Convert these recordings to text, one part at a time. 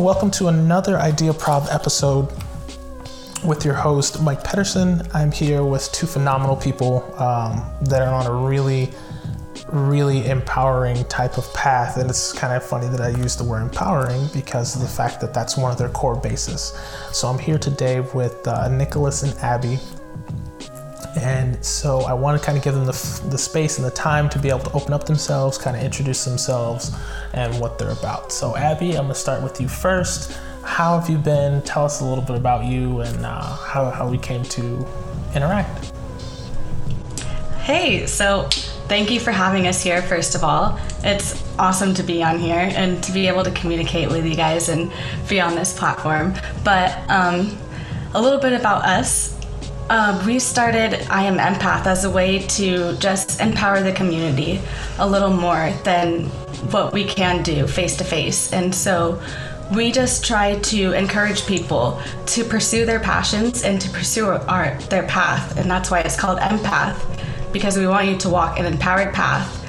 and welcome to another Idea Prov episode with your host, Mike Pedersen. I'm here with two phenomenal people um, that are on a really, really empowering type of path. And it's kind of funny that I use the word empowering because of the fact that that's one of their core bases. So I'm here today with uh, Nicholas and Abby. And so I want to kind of give them the, the space and the time to be able to open up themselves, kind of introduce themselves and what they're about. So, Abby, I'm going to start with you first. How have you been? Tell us a little bit about you and uh, how, how we came to interact. Hey, so thank you for having us here, first of all. It's awesome to be on here and to be able to communicate with you guys and be on this platform. But um, a little bit about us. Uh, we started I Am Empath as a way to just empower the community a little more than what we can do face to face. And so we just try to encourage people to pursue their passions and to pursue our, their path. And that's why it's called Empath, because we want you to walk an empowered path.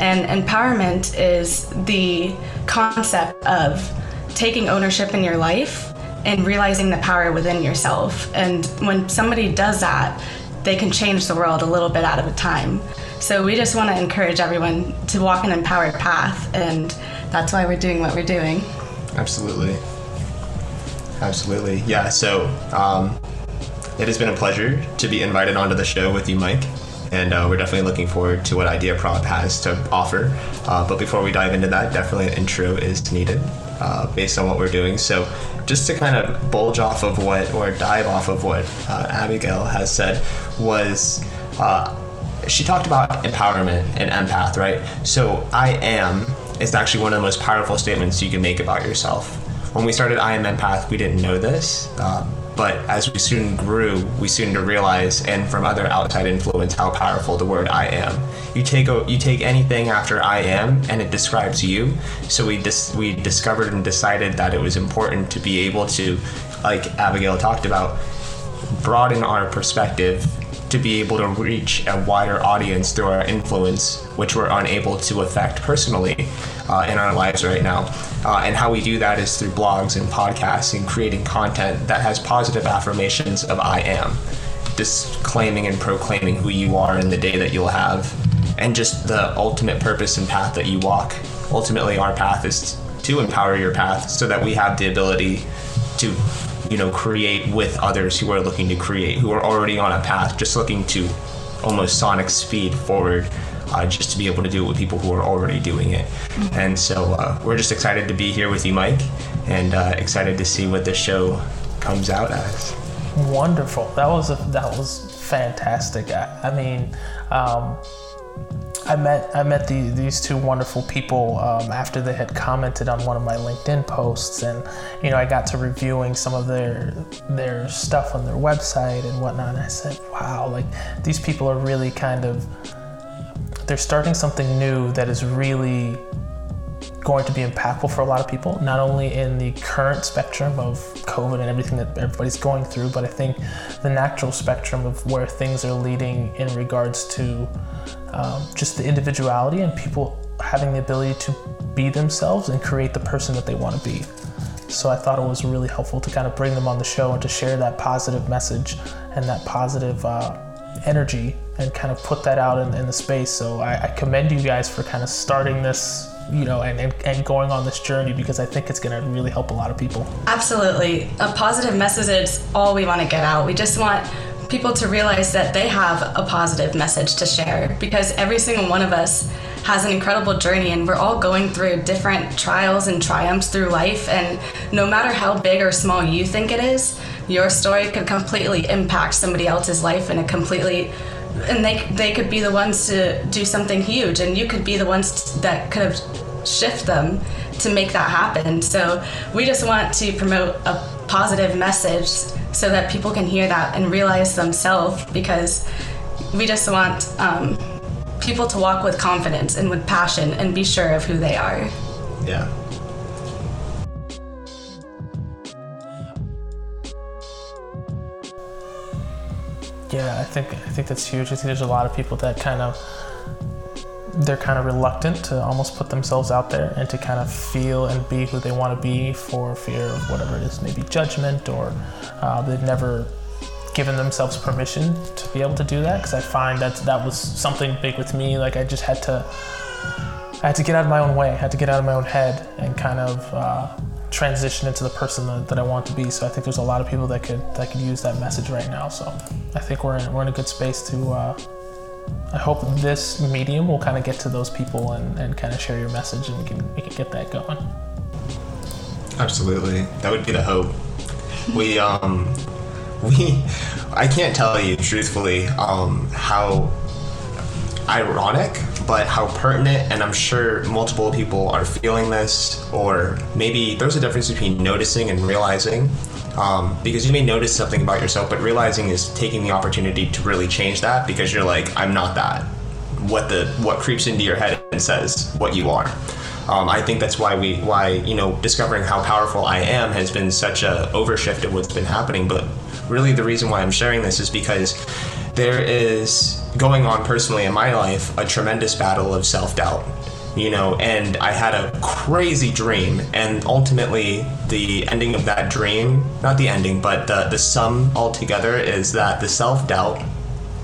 And empowerment is the concept of taking ownership in your life and realizing the power within yourself. And when somebody does that, they can change the world a little bit at a time. So we just want to encourage everyone to walk an empowered path, and that's why we're doing what we're doing. Absolutely. Absolutely. Yeah, so um, it has been a pleasure to be invited onto the show with you, Mike. And uh, we're definitely looking forward to what Idea Prop has to offer. Uh, but before we dive into that, definitely an intro is needed uh, based on what we're doing. So just to kind of bulge off of what, or dive off of what uh, Abigail has said, was uh, she talked about empowerment and empath, right? So I am is actually one of the most powerful statements you can make about yourself. When we started I Am Empath, we didn't know this, um, but as we soon grew, we soon to realize, and from other outside influence, how powerful the word I am. You take a, you take anything after I am, and it describes you. So we dis- we discovered and decided that it was important to be able to, like Abigail talked about, broaden our perspective to be able to reach a wider audience through our influence, which we're unable to affect personally uh, in our lives right now. Uh, and how we do that is through blogs and podcasts and creating content that has positive affirmations of I am, disclaiming and proclaiming who you are in the day that you'll have, and just the ultimate purpose and path that you walk. Ultimately, our path is to empower your path so that we have the ability to you know create with others who are looking to create who are already on a path just looking to almost sonic speed forward uh, just to be able to do it with people who are already doing it. And so uh, we're just excited to be here with you, Mike, and uh, excited to see what this show comes out as. Wonderful. That was a, that was fantastic. I, I mean. Um, I met I met the, these two wonderful people um, after they had commented on one of my LinkedIn posts, and you know I got to reviewing some of their their stuff on their website and whatnot. And I said, wow, like these people are really kind of they're starting something new that is really going to be impactful for a lot of people, not only in the current spectrum of COVID and everything that everybody's going through, but I think the natural spectrum of where things are leading in regards to um, just the individuality and people having the ability to be themselves and create the person that they want to be. So I thought it was really helpful to kind of bring them on the show and to share that positive message and that positive uh, energy and kind of put that out in, in the space. So I, I commend you guys for kind of starting this you know, and, and, and, going on this journey because I think it's going to really help a lot of people. Absolutely. A positive message is all we want to get out. We just want people to realize that they have a positive message to share because every single one of us has an incredible journey and we're all going through different trials and triumphs through life and no matter how big or small you think it is your story could completely impact somebody else's life in a completely and they they could be the ones to do something huge and you could be the ones that could shift them to make that happen so we just want to promote a positive message so that people can hear that and realize themselves because we just want um, people to walk with confidence and with passion and be sure of who they are. Yeah. Yeah, I think I think that's huge. I think there's a lot of people that kind of they're kind of reluctant to almost put themselves out there and to kind of feel and be who they want to be for fear of whatever it is, maybe judgment or uh, they've never given themselves permission to be able to do that. Because I find that that was something big with me. Like I just had to, I had to get out of my own way, I had to get out of my own head and kind of uh, transition into the person that, that I want to be. So I think there's a lot of people that could that could use that message right now. So I think we're in, we're in a good space to. Uh, I hope this medium will kind of get to those people and, and kind of share your message and we can, we can get that going. Absolutely. That would be the hope. We, um, we, I can't tell you truthfully, um, how ironic, but how pertinent, and I'm sure multiple people are feeling this, or maybe there's a difference between noticing and realizing. Um, because you may notice something about yourself, but realizing is taking the opportunity to really change that because you're like, I'm not that. What the what creeps into your head and says what you are. Um, I think that's why we why you know discovering how powerful I am has been such a overshift of what's been happening. But really, the reason why I'm sharing this is because there is going on personally in my life a tremendous battle of self doubt you know, and I had a crazy dream, and ultimately the ending of that dream, not the ending, but the, the sum altogether is that the self doubt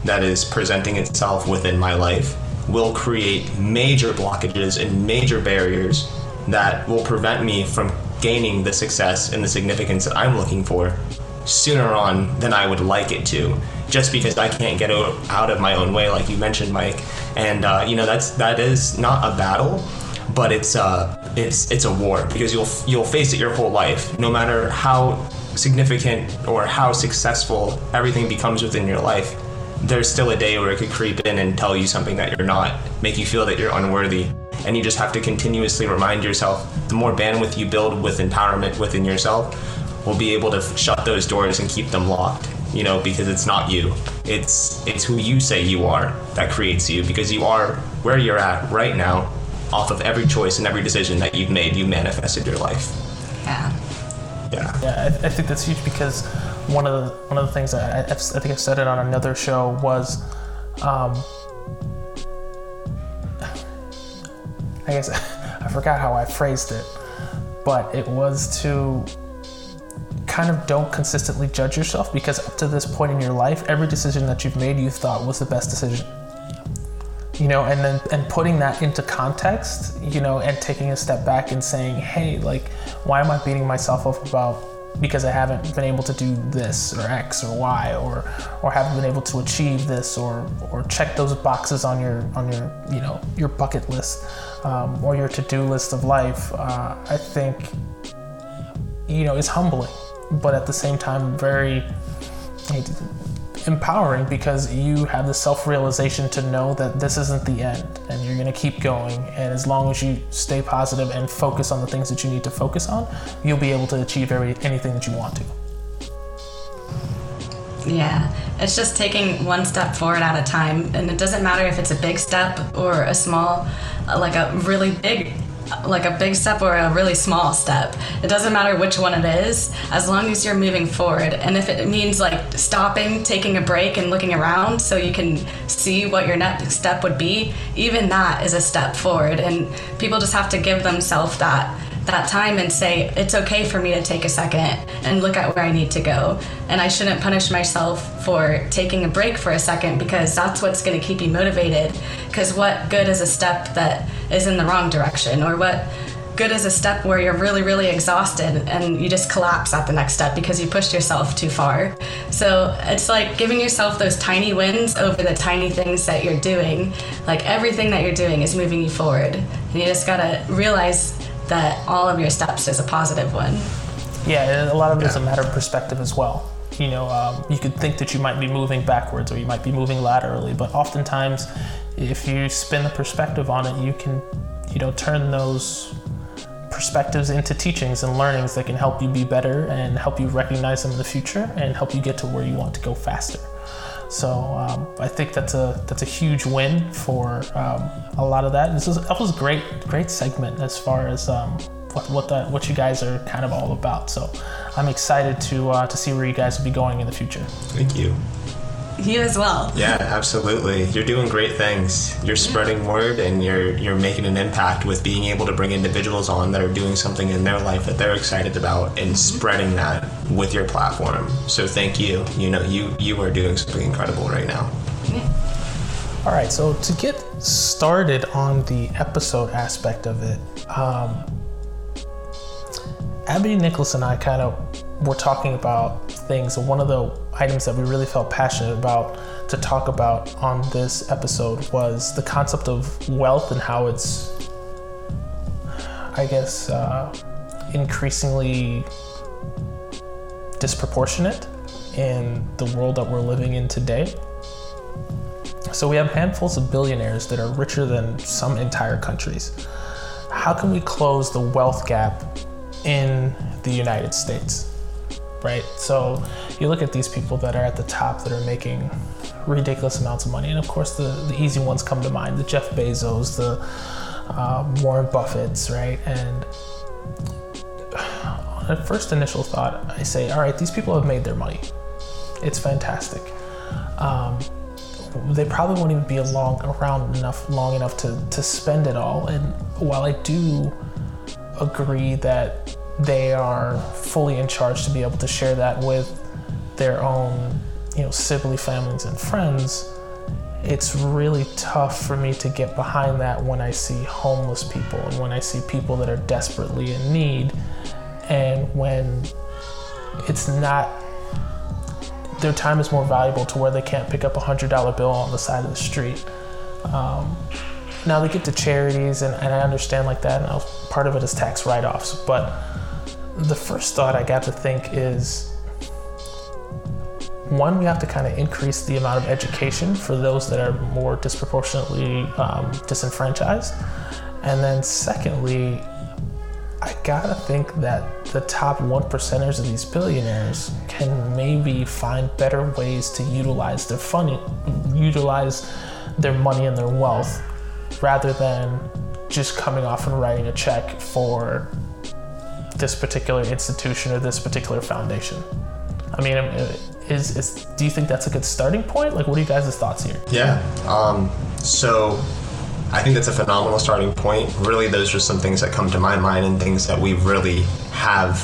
that is presenting itself within my life will create major blockages and major barriers that will prevent me from gaining the success and the significance that I'm looking for sooner on than I would like it to, just because I can't get out of my own way, like you mentioned, Mike. And uh, you know that's that is not a battle, but it's uh it's it's a war because you'll you'll face it your whole life, no matter how significant or how successful everything becomes within your life. There's still a day where it could creep in and tell you something that you're not, make you feel that you're unworthy. And you just have to continuously remind yourself the more bandwidth you build with empowerment within yourself, will be able to shut those doors and keep them locked you know because it's not you. It's it's who you say you are that creates you because you are where you're at right now off of every choice and every decision that you've made you manifested your life. Yeah. Yeah. Yeah I, I think that's huge because one of the one of the things that I, I think I've said it on another show was um, I guess I forgot how I phrased it but it was to kind of don't consistently judge yourself because up to this point in your life, every decision that you've made you thought was the best decision. You know, and then and putting that into context, you know, and taking a step back and saying, hey, like, why am I beating myself up about because I haven't been able to do this or X or Y or or haven't been able to achieve this or or check those boxes on your on your you know your bucket list um, or your to-do list of life. Uh, I think you know is humbling but at the same time very empowering because you have the self-realization to know that this isn't the end and you're going to keep going. And as long as you stay positive and focus on the things that you need to focus on you'll be able to achieve every anything that you want to. Yeah it's just taking one step forward at a time. And it doesn't matter if it's a big step or a small like a really big like a big step or a really small step. It doesn't matter which one it is, as long as you're moving forward. And if it means like stopping, taking a break, and looking around so you can see what your next step would be, even that is a step forward. And people just have to give themselves that that time and say it's okay for me to take a second and look at where I need to go. And I shouldn't punish myself for taking a break for a second because that's what's going to keep you motivated. Because what good is a step that is in the wrong direction, or what good is a step where you're really, really exhausted and you just collapse at the next step because you pushed yourself too far. So it's like giving yourself those tiny wins over the tiny things that you're doing. Like everything that you're doing is moving you forward. And you just gotta realize that all of your steps is a positive one. Yeah, a lot of it yeah. is a matter of perspective as well. You know, um, you could think that you might be moving backwards or you might be moving laterally, but oftentimes, if you spin the perspective on it, you can, you know, turn those perspectives into teachings and learnings that can help you be better and help you recognize them in the future and help you get to where you want to go faster. So um, I think that's a that's a huge win for um, a lot of that. This is that was great great segment as far as um, what what the, what you guys are kind of all about. So I'm excited to uh, to see where you guys will be going in the future. Thank you. You as well. Yeah, absolutely. You're doing great things. You're spreading word and you're you're making an impact with being able to bring individuals on that are doing something in their life that they're excited about and spreading that with your platform. So thank you. You know, you you are doing something incredible right now. All right, so to get started on the episode aspect of it, um, Abby Nicholas and I kind of were talking about things, one of the items that we really felt passionate about to talk about on this episode was the concept of wealth and how it's, I guess, uh, increasingly disproportionate in the world that we're living in today. So we have handfuls of billionaires that are richer than some entire countries. How can we close the wealth gap in the United States? Right? So you look at these people that are at the top that are making ridiculous amounts of money. And of course, the, the easy ones come to mind the Jeff Bezos, the uh, Warren Buffett's, right? And on a first initial thought, I say, all right, these people have made their money. It's fantastic. Um, they probably won't even be around enough long enough to, to spend it all. And while I do agree that they are fully in charge to be able to share that with their own, you know, sibling families and friends, it's really tough for me to get behind that when I see homeless people and when I see people that are desperately in need and when it's not their time is more valuable to where they can't pick up a hundred dollar bill on the side of the street. Um, now they get to charities, and, and I understand like that, and part of it is tax write offs. But the first thought I got to think is one, we have to kind of increase the amount of education for those that are more disproportionately um, disenfranchised. And then, secondly, I gotta think that the top one percenters of these billionaires can maybe find better ways to utilize their funny, utilize their money and their wealth, rather than just coming off and writing a check for this particular institution or this particular foundation. I mean, is, is do you think that's a good starting point? Like, what are you guys' thoughts here? Yeah. Um, so I think that's a phenomenal starting point. Really, those are some things that come to my mind and things that we really have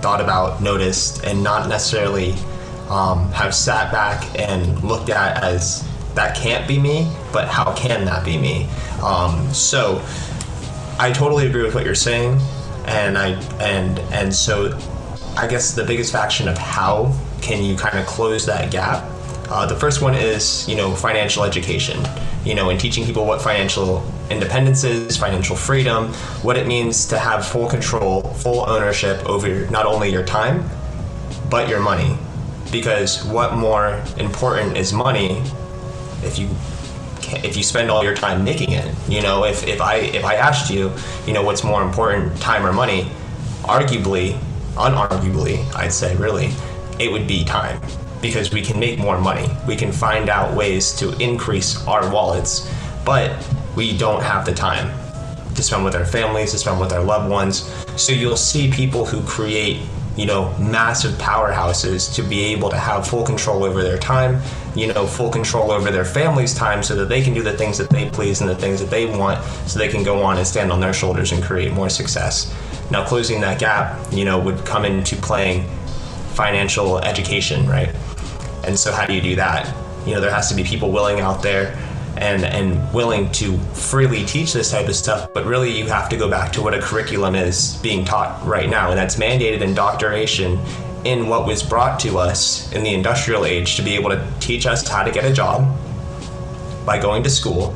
thought about, noticed, and not necessarily um, have sat back and looked at as that can't be me, but how can that be me? Um, so I totally agree with what you're saying, and I and and so I guess the biggest faction of how can you kind of close that gap uh, the first one is, you know, financial education. You know, and teaching people what financial independence is, financial freedom, what it means to have full control, full ownership over not only your time, but your money. Because what more important is money if you if you spend all your time making it? You know, if, if I if I asked you, you know, what's more important, time or money, arguably, unarguably, I'd say really, it would be time because we can make more money. We can find out ways to increase our wallets, but we don't have the time to spend with our families, to spend with our loved ones. So you'll see people who create, you know, massive powerhouses to be able to have full control over their time, you know, full control over their family's time so that they can do the things that they please and the things that they want so they can go on and stand on their shoulders and create more success. Now, closing that gap, you know, would come into playing financial education, right? And so, how do you do that? You know, there has to be people willing out there and and willing to freely teach this type of stuff. But really, you have to go back to what a curriculum is being taught right now, and that's mandated indoctrination in what was brought to us in the industrial age to be able to teach us how to get a job by going to school.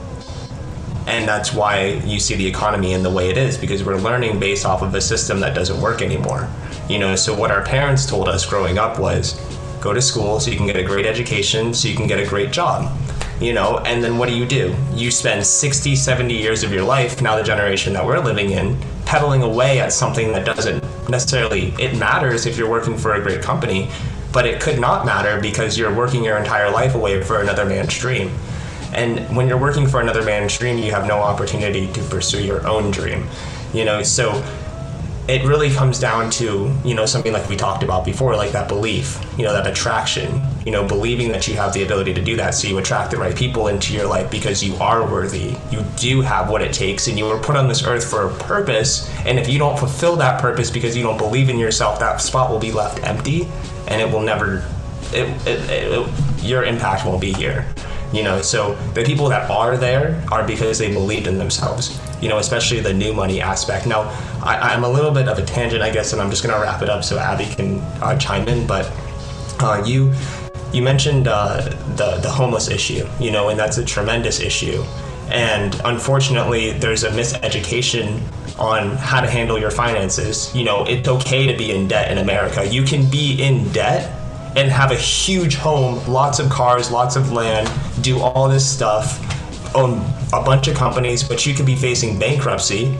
And that's why you see the economy in the way it is because we're learning based off of a system that doesn't work anymore. You know, so what our parents told us growing up was go to school so you can get a great education, so you can get a great job. You know, and then what do you do? You spend 60, 70 years of your life, now the generation that we're living in, pedaling away at something that doesn't necessarily, it matters if you're working for a great company, but it could not matter because you're working your entire life away for another man's dream. And when you're working for another man's dream, you have no opportunity to pursue your own dream. You know, so it really comes down to you know something like we talked about before like that belief you know that attraction you know believing that you have the ability to do that. So you attract the right people into your life because you are worthy. You do have what it takes and you were put on this earth for a purpose. And if you don't fulfill that purpose because you don't believe in yourself that spot will be left empty and it will never it, it, it, your impact won't be here you know. So the people that are there are because they believed in themselves you know especially the new money aspect. Now I, am a little bit of a tangent i guess and i'm just going to wrap it up so abby can uh, chime in but uh, you you mentioned uh, the the homeless issue you know and that's a tremendous issue. And unfortunately there's a miseducation on how to handle your finances. You know it's okay to be in debt in america. You can be in debt and have a huge home, lots of cars, lots of land, do all this stuff, own a bunch of companies, but you could be facing bankruptcy,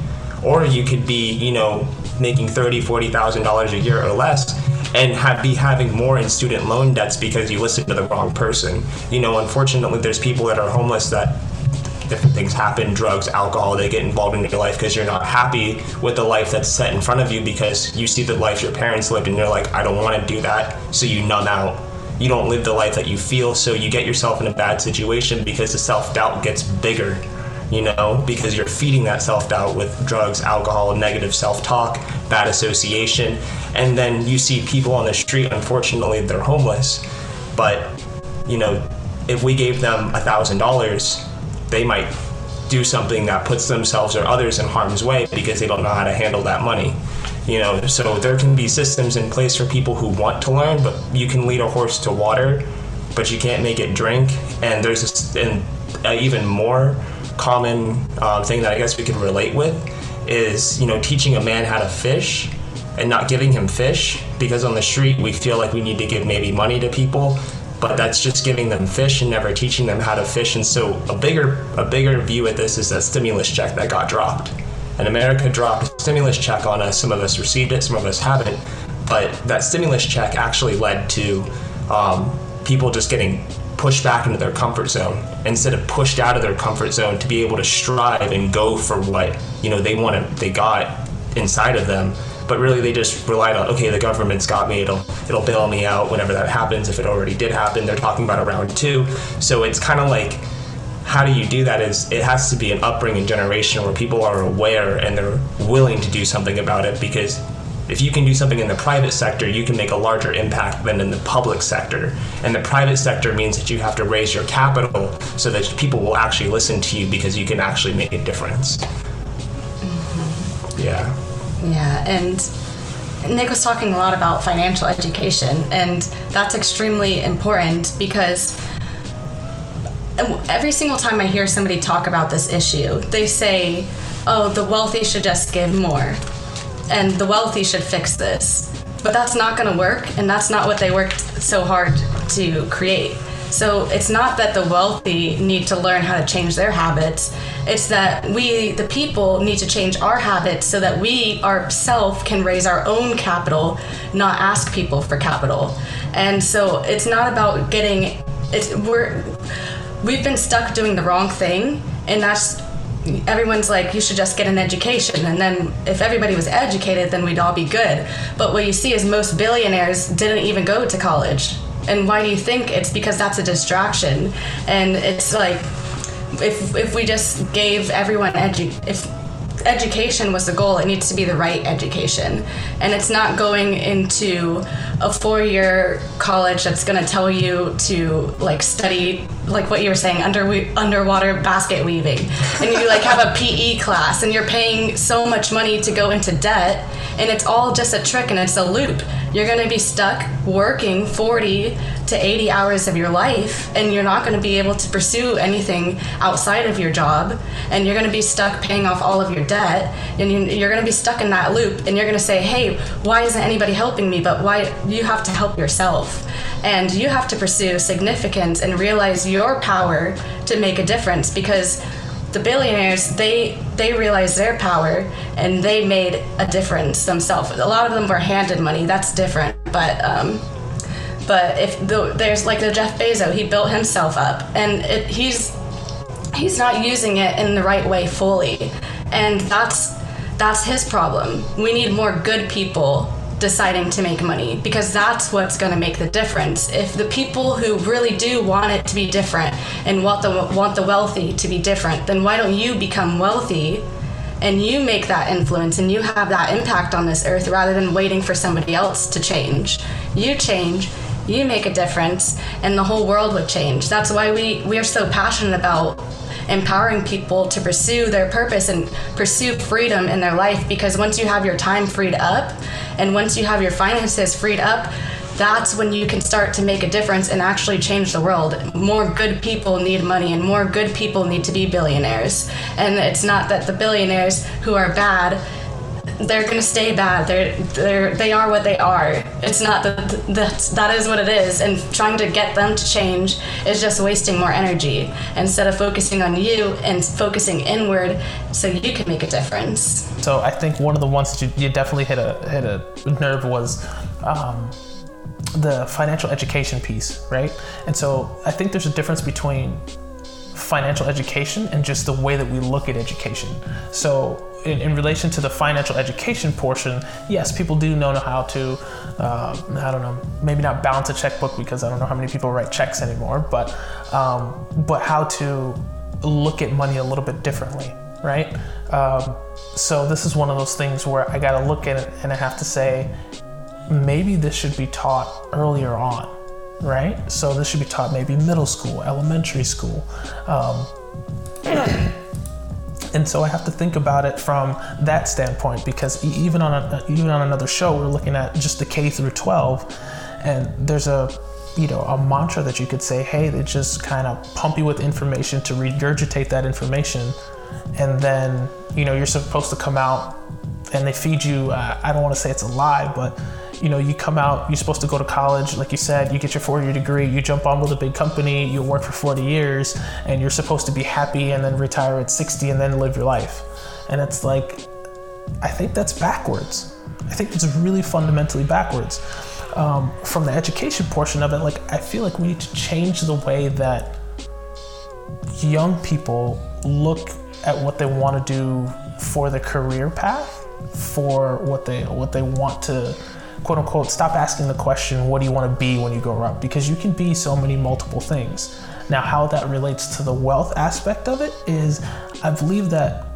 or you could be, you know, making thirty, forty thousand dollars a year or less, and have, be having more in student loan debts because you listened to the wrong person. You know, unfortunately, there's people that are homeless that different things happen drugs alcohol they get involved in your life because you're not happy with the life that's set in front of you because you see the life your parents lived and you're like i don't want to do that so you numb out you don't live the life that you feel so you get yourself in a bad situation because the self-doubt gets bigger you know because you're feeding that self-doubt with drugs alcohol negative self-talk bad association and then you see people on the street unfortunately they're homeless but you know if we gave them a thousand dollars they might do something that puts themselves or others in harm's way because they don't know how to handle that money. You know, so there can be systems in place for people who want to learn, but you can lead a horse to water, but you can't make it drink. And there's a, an uh, even more common um, thing that I guess we can relate with is you know teaching a man how to fish and not giving him fish because on the street we feel like we need to give maybe money to people but that's just giving them fish and never teaching them how to fish. And so a bigger a bigger view at this is that stimulus check that got dropped. And America dropped a stimulus check on us. Some of us received it, some of us haven't. But that stimulus check actually led to um, people just getting pushed back into their comfort zone instead of pushed out of their comfort zone to be able to strive and go for what you know they wanted they got inside of them. But really they just relied on okay the government's got me. It'll it'll bail me out whenever that happens if it already did happen. They're talking about a round two. So it's kind of like how do you do that is it has to be an upbringing generation where people are aware and they're willing to do something about it because if you can do something in the private sector, you can make a larger impact than in the public sector. And the private sector means that you have to raise your capital so that people will actually listen to you because you can actually make a difference. Mm-hmm. Yeah. Yeah, and Nick was talking a lot about financial education, and that's extremely important because every single time I hear somebody talk about this issue, they say, oh, the wealthy should just give more, and the wealthy should fix this. But that's not going to work, and that's not what they worked so hard to create. So it's not that the wealthy need to learn how to change their habits. It's that we, the people, need to change our habits so that we ourselves can raise our own capital, not ask people for capital. And so it's not about getting. It's we're we've been stuck doing the wrong thing, and that's everyone's like you should just get an education and then if everybody was educated then we'd all be good but what you see is most billionaires didn't even go to college and why do you think it's because that's a distraction? And it's like if if we just gave everyone edu if education was the goal, it needs to be the right education. And it's not going into a four year college that's going to tell you to like study, like what you were saying, under, underwater basket weaving. And you like have a PE class and you're paying so much money to go into debt. And it's all just a trick and it's a loop. You're going to be stuck working 40 to 80 hours of your life and you're not going to be able to pursue anything outside of your job and you're going to be stuck paying off all of your debt and you're going to be stuck in that loop and you're going to say hey why isn't anybody helping me but why you have to help yourself and you have to pursue significance and realize your power to make a difference because the billionaires they they realized their power and they made a difference themselves. A lot of them were handed money. That's different. But um, but if the, there's like the Jeff Bezos, he built himself up, and it, he's he's not using it in the right way fully, and that's that's his problem. We need more good people deciding to make money because that's what's going to make the difference. If the people who really do want it to be different and want the want the wealthy to be different, then why don't you become wealthy and you make that influence and you have that impact on this earth rather than waiting for somebody else to change. You change, you make a difference and the whole world would change. That's why we we are so passionate about empowering people to pursue their purpose and pursue freedom in their life because once you have your time freed up and once you have your finances freed up, that's when you can start to make a difference and actually change the world. More good people need money and more good people need to be billionaires. And it's not that the billionaires who are bad they're to stay bad. They're, they're, they are what they are. It's not that that that is what it is. And trying to get them to change is just wasting more energy instead of focusing on you and focusing inward so you can make a difference. So I think one of the ones that you, you definitely hit a, hit a nerve was um, the financial education piece, right? And so I think there's a difference between financial education and just the way that we look at education. So, in, in relation to the financial education portion, yes, people do know how to, uh, I don't know, maybe not balance a checkbook because I don't know how many people write checks anymore, but um, but how to look at money a little bit differently, right? Um, so this is one of those things where I got to look at it and I have to say, maybe this should be taught earlier on right? So this should be taught maybe middle school, elementary school. Um, and so I have to think about it from that standpoint because even on a, even on another show, we're looking at just the K through 12, and there's a you know a mantra that you could say, hey, they just kind of pump you with information to regurgitate that information, and then you know you're supposed to come out and they feed you. Uh, I don't want to say it's a lie, but you know, you come out, you're supposed to go to college, like you said, you get your four year degree, you jump on with a big company, you work for 40 years, and you're supposed to be happy and then retire at 60 and then live your life. And it's like, I think that's backwards. I think it's really fundamentally backwards. Um, from the education portion of it, like, I feel like we need to change the way that young people look at what they want to do for their career path for what they what they want to quote unquote stop asking the question what do you want to be when you grow up because you can be so many multiple things now how that relates to the wealth aspect of it is i believe that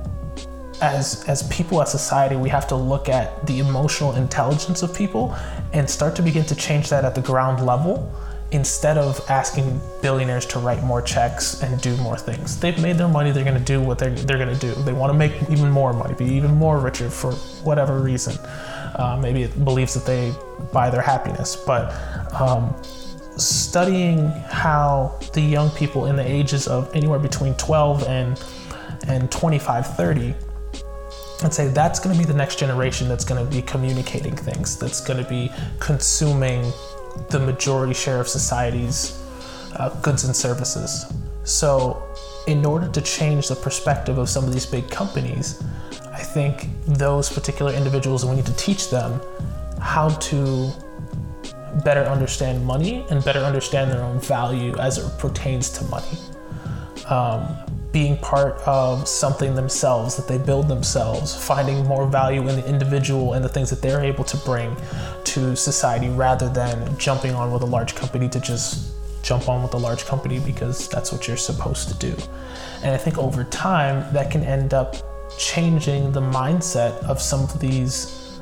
as as people as society we have to look at the emotional intelligence of people and start to begin to change that at the ground level instead of asking billionaires to write more checks and do more things. They've made their money, they're gonna do what they're, they're gonna do. They wanna make even more money, be even more richer for whatever reason. Uh, maybe it believes that they buy their happiness, but um, studying how the young people in the ages of anywhere between 12 and and 25, 30 and say that's going to be the next generation that's going to be communicating things, that's going to be consuming the majority share of society's uh, goods and services. So, in order to change the perspective of some of these big companies, I think those particular individuals, we need to teach them how to better understand money and better understand their own value as it pertains to money. Um, being part of something themselves that they build themselves, finding more value in the individual and the things that they're able to bring to society rather than jumping on with a large company to just jump on with a large company because that's what you're supposed to do. And I think over time that can end up changing the mindset of some of these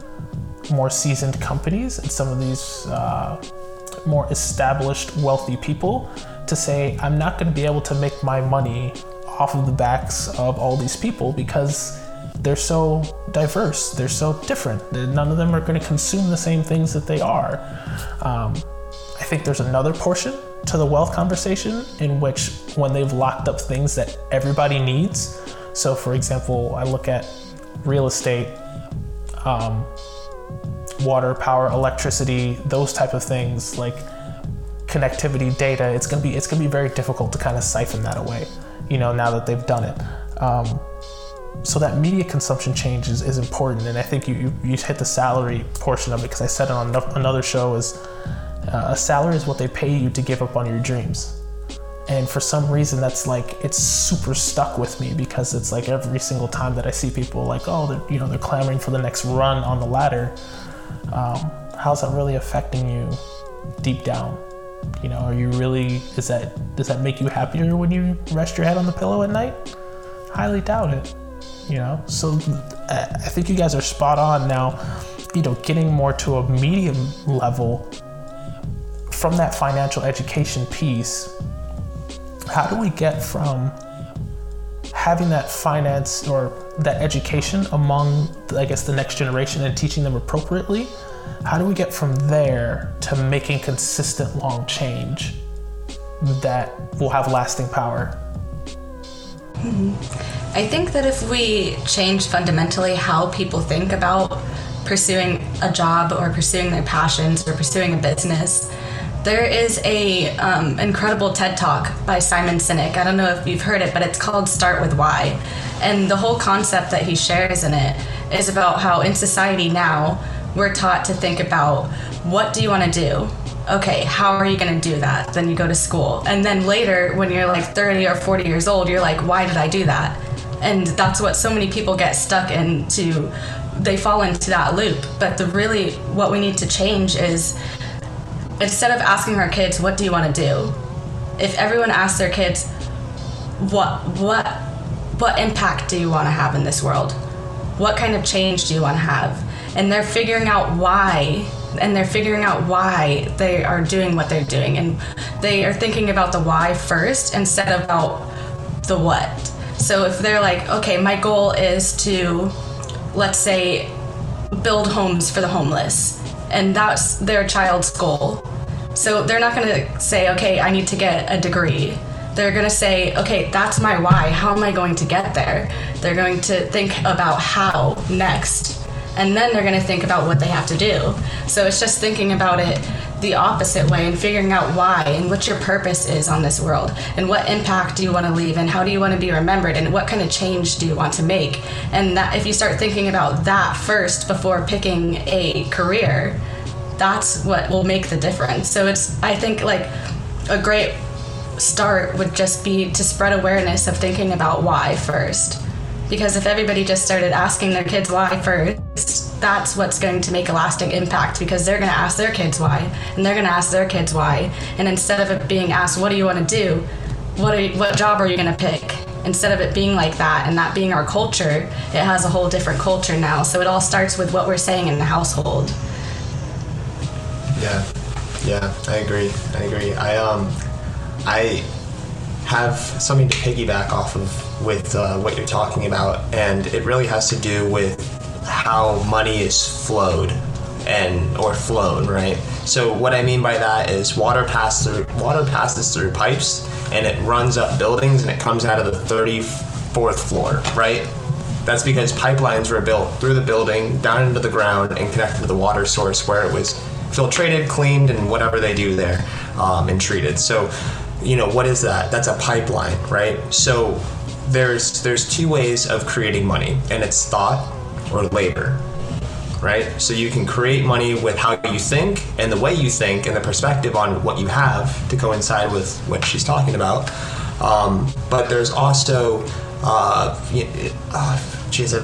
more seasoned companies and some of these uh, more established wealthy people to say, I'm not going to be able to make my money off of the backs of all these people because they're so diverse, they're so different. None of them are going to consume the same things that they are. Um, I think there's another portion to the wealth conversation in which, when they've locked up things that everybody needs, so, for example, I look at real estate, um, water, power, electricity, those type of things, like connectivity, data. It's gonna be it's gonna be very difficult to kind of siphon that away. You know, now that they've done it. Um, so that media consumption change is, is important, and I think you, you, you hit the salary portion of it because I said it on another show is uh, a salary is what they pay you to give up on your dreams. And for some reason that's like it's super stuck with me because it's like every single time that I see people like oh they're you know they're clamoring for the next run on the ladder um, how's that really affecting you deep down? You know are you really is that does that make you happier when you rest your head on the pillow at night? Highly doubt it you know? So I think you guys are spot on. Now you know getting more to a medium level from that financial education piece how do we get from having that finance or that education among i guess the next generation and teaching them appropriately? How do we get from there to making consistent long change that will have lasting power? Hmm. I think that if we change fundamentally how people think about pursuing a job or pursuing their passions or pursuing a business, there is a um, incredible TED talk by Simon Sinek. I don't know if you've heard it, but it's called Start with Why. And the whole concept that he shares in it is about how in society now we're taught to think about what do you want to do? Okay, how are you going to do that? Then you go to school. And then later, when you're like 30 or 40 years old, you're like, why did I do that? And that's what so many people get stuck into. They fall into that loop. But the really, what we need to change is instead of asking our kids, what do you want to do? If everyone asks their kids, what, what, what impact do you want to have in this world? What kind of change do you want to have? And they're figuring out why and they're figuring out why they are doing what they're doing and they are thinking about the why first instead of about the what so if they're like okay my goal is to let's say build homes for the homeless and that's their child's goal. So they're not going to say okay i need to get a degree. They're going to say okay that's my why. How am i going to get there? They're going to think about how next and then they're going to think about what they have to do. So it's just thinking about it the opposite way and figuring out why and what your purpose is on this world and what impact do you want to leave and how do you want to be remembered and what kind of change do you want to make. And that if you start thinking about that first before picking a career, that's what will make the difference. So it's I think like a great start would just be to spread awareness of thinking about why first because if everybody just started asking their kids why first, that's what's going to make a lasting impact because they're going to ask their kids why and they're going to ask their kids why. And instead of it being asked, what do you want to do? What, you, what job are you going to pick? Instead of it being like that and that being our culture, it has a whole different culture now. So it all starts with what we're saying in the household. Yeah, yeah, I agree. I agree. I um, I have something to piggyback off of with uh, what you're talking about, and it really has to do with how money is flowed and or flown, right? So what I mean by that is water passes through water passes through pipes and it runs up buildings and it comes out of the 34th floor, right? That's because pipelines were built through the building, down into the ground, and connected to the water source where it was filtrated, cleaned, and whatever they do there, um, and treated. So you know what is that that's a pipeline right so there's there's two ways of creating money and it's thought or labor right so you can create money with how you think and the way you think and the perspective on what you have to coincide with what she's talking about um, but there's also uh, uh, geez, I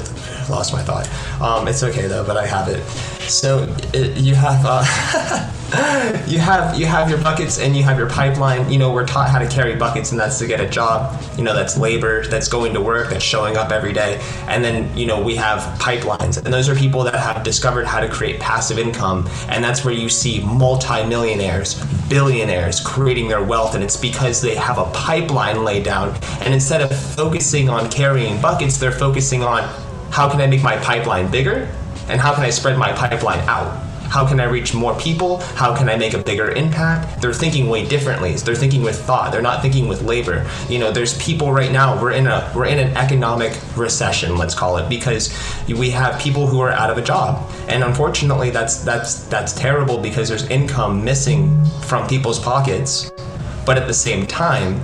lost my thought. Um, it's okay though, but I have it. So it, you have uh, you have you have your buckets and you have your pipeline. You know, we're taught how to carry buckets, and that's to get a job. You know, that's labor, that's going to work, that's showing up every day. And then you know we have pipelines, and those are people that have discovered how to create passive income, and that's where you see multimillionaires, billionaires creating their wealth, and it's because they have a pipeline laid down. And instead of focusing on carrying buckets, they're focusing on how can I make my pipeline bigger and how can I spread my pipeline out? How can I reach more people? How can I make a bigger impact? They're thinking way differently. They're thinking with thought. They're not thinking with labor. You know, there's people right now. We're in a we're in an economic recession, let's call it, because we have people who are out of a job, and unfortunately, that's that's that's terrible because there's income missing from people's pockets. But at the same time,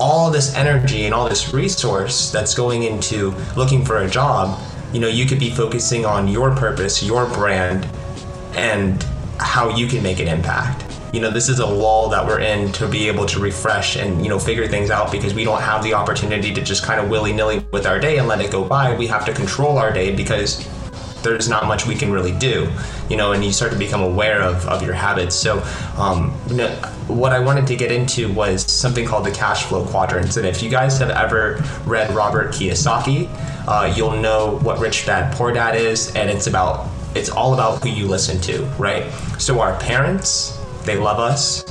all this energy and all this resource that's going into looking for a job, you know, you could be focusing on your purpose, your brand, and how you can make an impact. you know this is a lull that we're in to be able to refresh and you know figure things out because we don't have the opportunity to just kind of willy-nilly with our day and let it go by. We have to control our day because there's not much we can really do you know and you start to become aware of, of your habits. So um, you know, what i wanted to get into was something called the cash flow quadrants. And if you guys have ever read robert kiyosaki uh, you'll know what rich dad poor dad is and it's about it's all about who you listen to right so our parents they love us.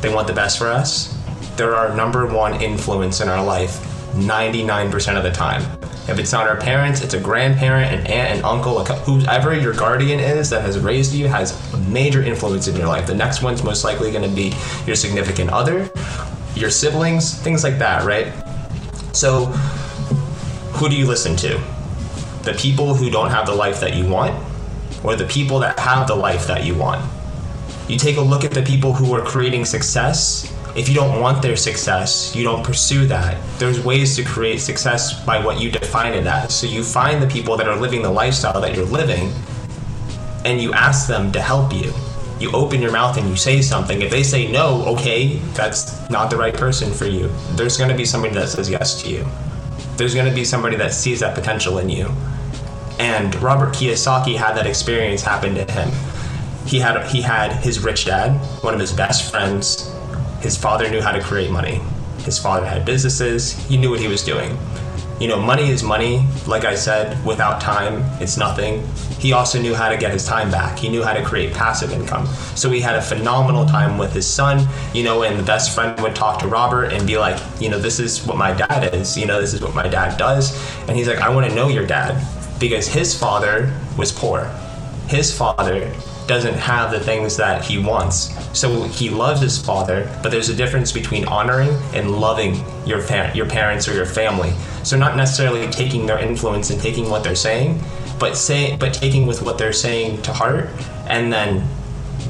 They want the best for us. They're our number one influence in our life 99% of the time. If it's not our parents, it's a grandparent, an aunt, an uncle, whoever your guardian is that has raised you has a major influence in your life. The next one's most likely going to be your significant other, your siblings, things like that, right? So, who do you listen to? The people who don't have the life that you want, or the people that have the life that you want? You take a look at the people who are creating success. If you don't want their success, you don't pursue that. There's ways to create success by what you define it as. So you find the people that are living the lifestyle that you're living and you ask them to help you. You open your mouth and you say something. If they say no, okay, that's not the right person for you. There's going to be somebody that says yes to you. There's going to be somebody that sees that potential in you. And Robert Kiyosaki had that experience happen to him he had he had his rich dad, one of his best friends. His father knew how to create money. His father had businesses. He knew what he was doing. You know, money is money. Like I said, without time, it's nothing. He also knew how to get his time back. He knew how to create passive income. So he had a phenomenal time with his son, you know, and the best friend would talk to Robert and be like, you know, this is what my dad is. You know, this is what my dad does. And he's like, I want to know your dad because his father was poor. His father doesn't have the things that he wants. So he loves his father, but there's a difference between honoring and loving your your parents or your family. So not necessarily taking their influence and taking what they're saying, but say but taking with what they're saying to heart and then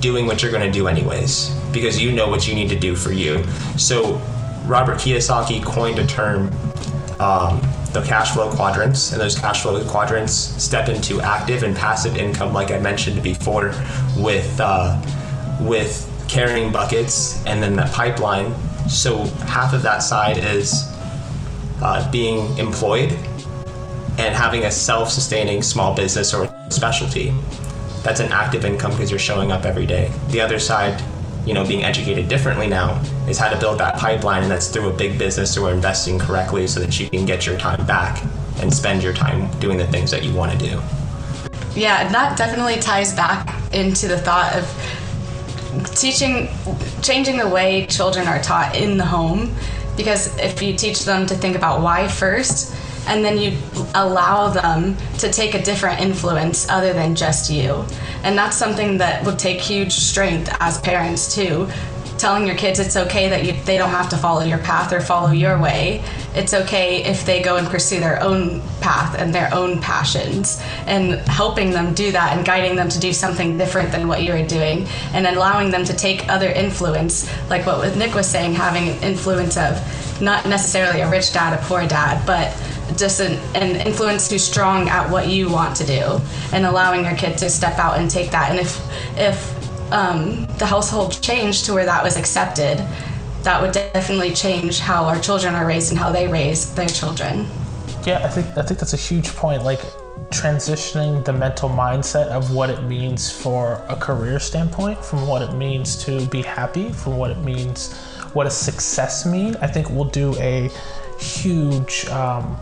doing what you're going to do anyways because you know what you need to do for you. So Robert Kiyosaki coined a term um, the cash flow quadrants, and those cash flow quadrants step into active and passive income, like I mentioned before, with uh, with carrying buckets and then the pipeline. So half of that side is uh, being employed and having a self-sustaining small business or specialty. That's an active income because you're showing up every day. The other side you know, being educated differently now is how to build that pipeline, and that's through a big business or investing correctly so that you can get your time back and spend your time doing the things that you want to do. Yeah, that definitely ties back into the thought of teaching, changing the way children are taught in the home. Because if you teach them to think about why first, and then you allow them to take a different influence other than just you. And that's something that would take huge strength as parents too. Telling your kids it's okay that you, they don't have to follow your path or follow your way. It's okay if they go and pursue their own path and their own passions, and helping them do that and guiding them to do something different than what you're doing, and allowing them to take other influence, like what Nick was saying, having an influence of not necessarily a rich dad, a poor dad, but just an, an influence too strong at what you want to do and allowing your kid to step out and take that. And if if um, the household changed to where that was accepted that would definitely change how our children are raised and how they raise their children. Yeah i think i think that's a huge point like transitioning the mental mindset of what it means for a career standpoint from what it means to be happy from what it means what does success mean i think we'll do a huge um,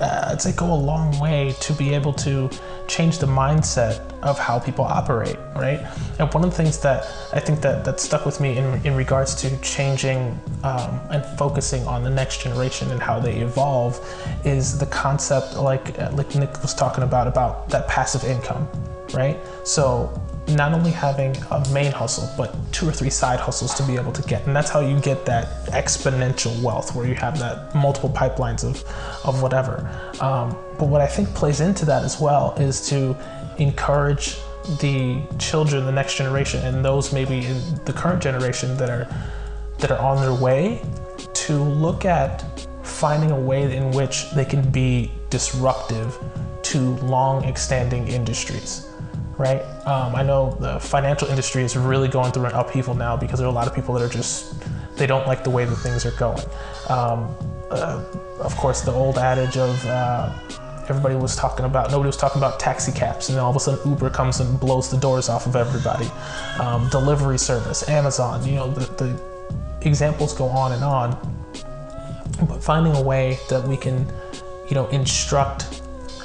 uh, I'd say go a long way to be able to change the mindset of how people operate, right? And one of the things that I think that, that stuck with me in, in regards to changing um, and focusing on the next generation and how they evolve is the concept, like like Nick was talking about, about that passive income, right? So not only having a main hustle, but two or three side hustles to be able to get. And that's how you get that exponential wealth where you have that multiple pipelines of, of whatever. Um, but what I think plays into that as well is to encourage the children, the next generation, and those maybe in the current generation that are that are on their way to look at finding a way in which they can be disruptive to long extending industries right? Um, I know the financial industry is really going through an upheaval now because there are a lot of people that are just they don't like the way that things are going. Um, uh, of course, the old adage of uh, everybody was talking about nobody was talking about taxi cabs, and then all of a sudden Uber comes and blows the doors off of everybody. Um, delivery service, Amazon, you know, the, the examples go on and on. But finding a way that we can, you know, instruct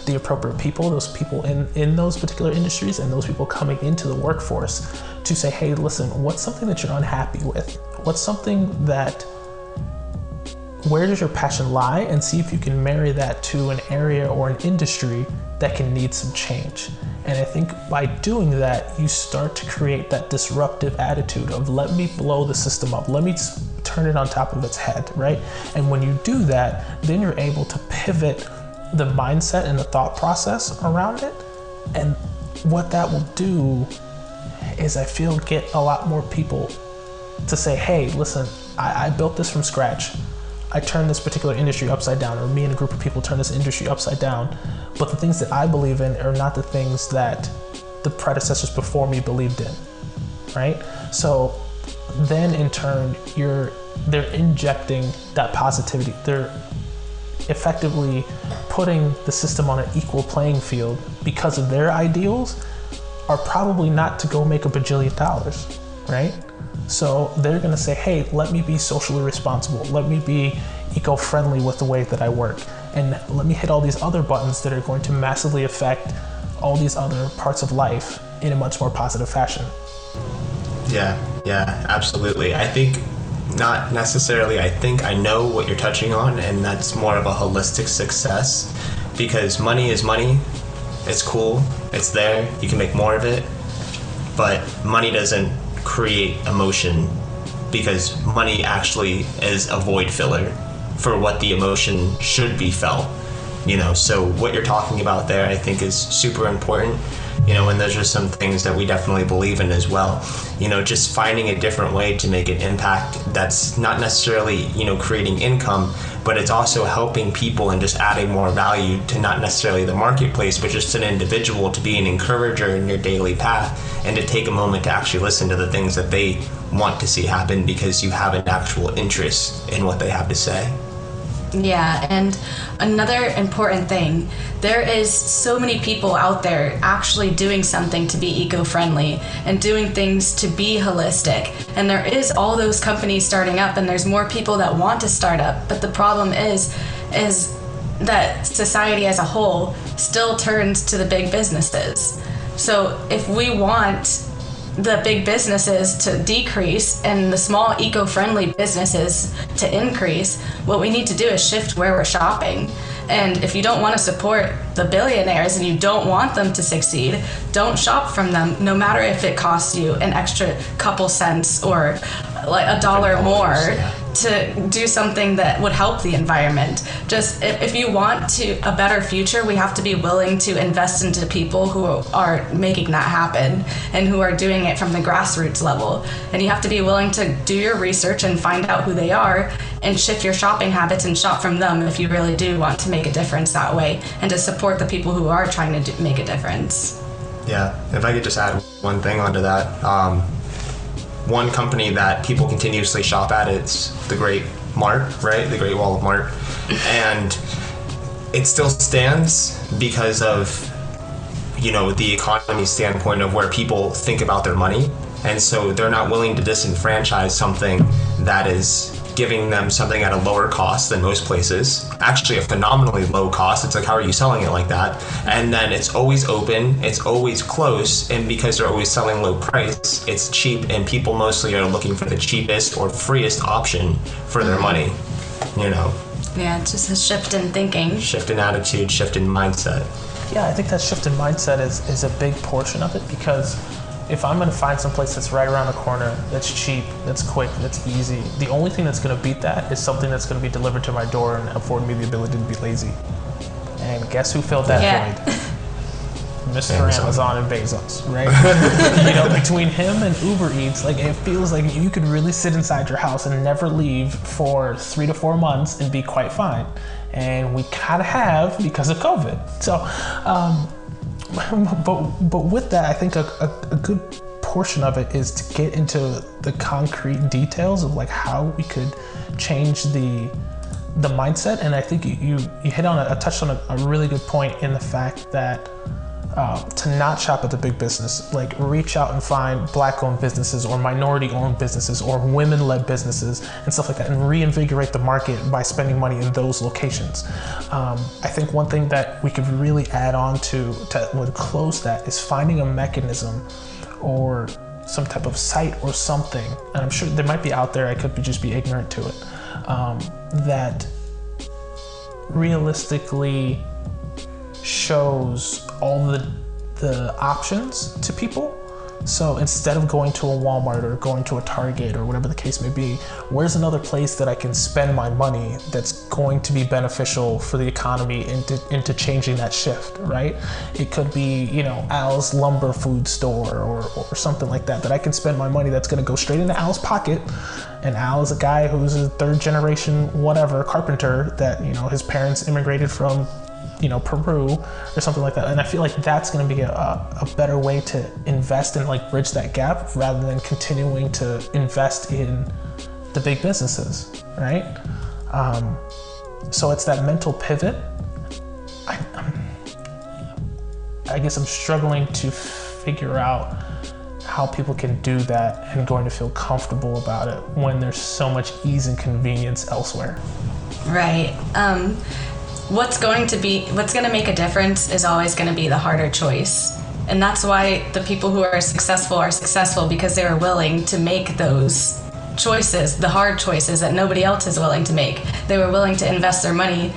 the appropriate people, those people in, in those particular industries and those people coming into the workforce to say, hey, listen, what's something that you're unhappy with? What's something that, where does your passion lie? And see if you can marry that to an area or an industry that can need some change. And I think by doing that, you start to create that disruptive attitude of let me blow the system up, let me turn it on top of its head, right? And when you do that, then you're able to pivot the mindset and the thought process around it. And what that will do is, I feel, get a lot more people to say, hey, listen, I, I built this from scratch. I turned this particular industry upside down, or me and a group of people turned this industry upside down. But the things that I believe in are not the things that the predecessors before me believed in, right? So then in turn, you're they're injecting that positivity. They're effectively putting the system on an equal playing field because of their ideals are probably not to go make a bajillion dollars, right? So they're gonna say, hey, let me be socially responsible. Let me be eco friendly with the way that I work. And let me hit all these other buttons that are going to massively affect all these other parts of life in a much more positive fashion. Yeah, yeah, absolutely. I think not necessarily I think I know what you're touching on, and that's more of a holistic success because money is money. It's cool, it's there, you can make more of it, but money doesn't create emotion because money actually is a void filler for what the emotion should be felt. You know, so what you're talking about there, I think, is super important you know, and those are some things that we definitely believe in as well. You know, just finding a different way to make an impact that's not necessarily, you know, creating income, but it's also helping people and just adding more value to not necessarily the marketplace, but just an individual to be an encourager in your daily path and to take a moment to actually listen to the things that they want to see happen because you have an actual interest in what they have to say. Yeah, and another important thing there is so many people out there actually doing something to be eco-friendly and doing things to be holistic. And there is all those companies starting up and there's more people that want to start up but the problem is is that society as a whole still turns to the big businesses. So if we want the big businesses to decrease and the small eco-friendly businesses to increase what we need to do is shift where we're shopping. And if you don't want to support the billionaires and you don't want them to succeed don't shop from them no matter if it costs you an extra couple cents or like a dollar more. yeah to do something that would help the environment. Just if, if, you want to a better future, we have to be willing to invest into people who are making that happen and who are doing it from the grassroots level. And you have to be willing to do your research and find out who they are and shift your shopping habits and shop from them if you really do want to make a difference that way and to support the people who are trying to do, make a difference. Yeah, if I could just add one thing onto that. Um, one company that people continuously shop at. It's the Great Mart, right? The Great Wall of Mart, and it still stands because of you know the economy standpoint of where people think about their money, and so they're not willing to disenfranchise something that is giving them something at a lower cost than most places. Actually, a phenomenally low cost. It's like, how are you selling it like that? And then it's always open, it's always close, and because they're always selling low price, it's cheap, and people mostly are looking for the cheapest or freest option for their mm-hmm. money. You know. Yeah, it's just a shift in thinking. Shift in attitude, shift in mindset. Yeah, I think that shift in mindset is, is a big portion of it because if I'm going to find some place that's right around the corner, that's cheap, that's quick, that's easy, the only thing that's going to beat that is something that's going to be delivered to my door and afford me the ability to be lazy. And guess who filled that yeah. void? Mr. Amazon. Amazon and Bezos, right? you know, between him and Uber Eats, like it feels like you could really sit inside your house and never leave for three to four months and be quite fine. And we kind of have because of COVID. So, um, but but with that, I think a, a, a good portion of it is to get into the concrete details of like how we could change the the mindset. And I think you you, you hit on a, touched on a, a really good point in the fact that um, to not shop at the big business. Like reach out and find black owned businesses or minority owned businesses or women led businesses and stuff like that and reinvigorate the market by spending money in those locations. Um, I think one thing that we could really add on to to would close that is finding a mechanism or some type of site or something, and I'm sure there might be out there, I could be, just be ignorant to it, um, that realistically shows all the the options to people. So instead of going to a Walmart or going to a Target or whatever the case may be, where's another place that I can spend my money that's going to be beneficial for the economy into, into changing that shift, right? It could be, you know, Al's lumber food store or, or something like that, that I can spend my money that's going to go straight into Al's pocket. And Al is a guy who's a third generation, whatever, carpenter that, you know, his parents immigrated from you know Peru or something like that. And I feel like that's going to be a, a better way to invest and like bridge that gap rather than continuing to invest in the big businesses, right? Um, so it's that mental pivot. I, I guess I'm struggling to figure out how people can do that and going to feel comfortable about it when there's so much ease and convenience elsewhere. Right. Um, what's going to be what's going to make a difference is always going to be the harder choice. And that's why the people who are successful are successful because they are willing to make those choices the hard choices that nobody else is willing to make. They were willing to invest their money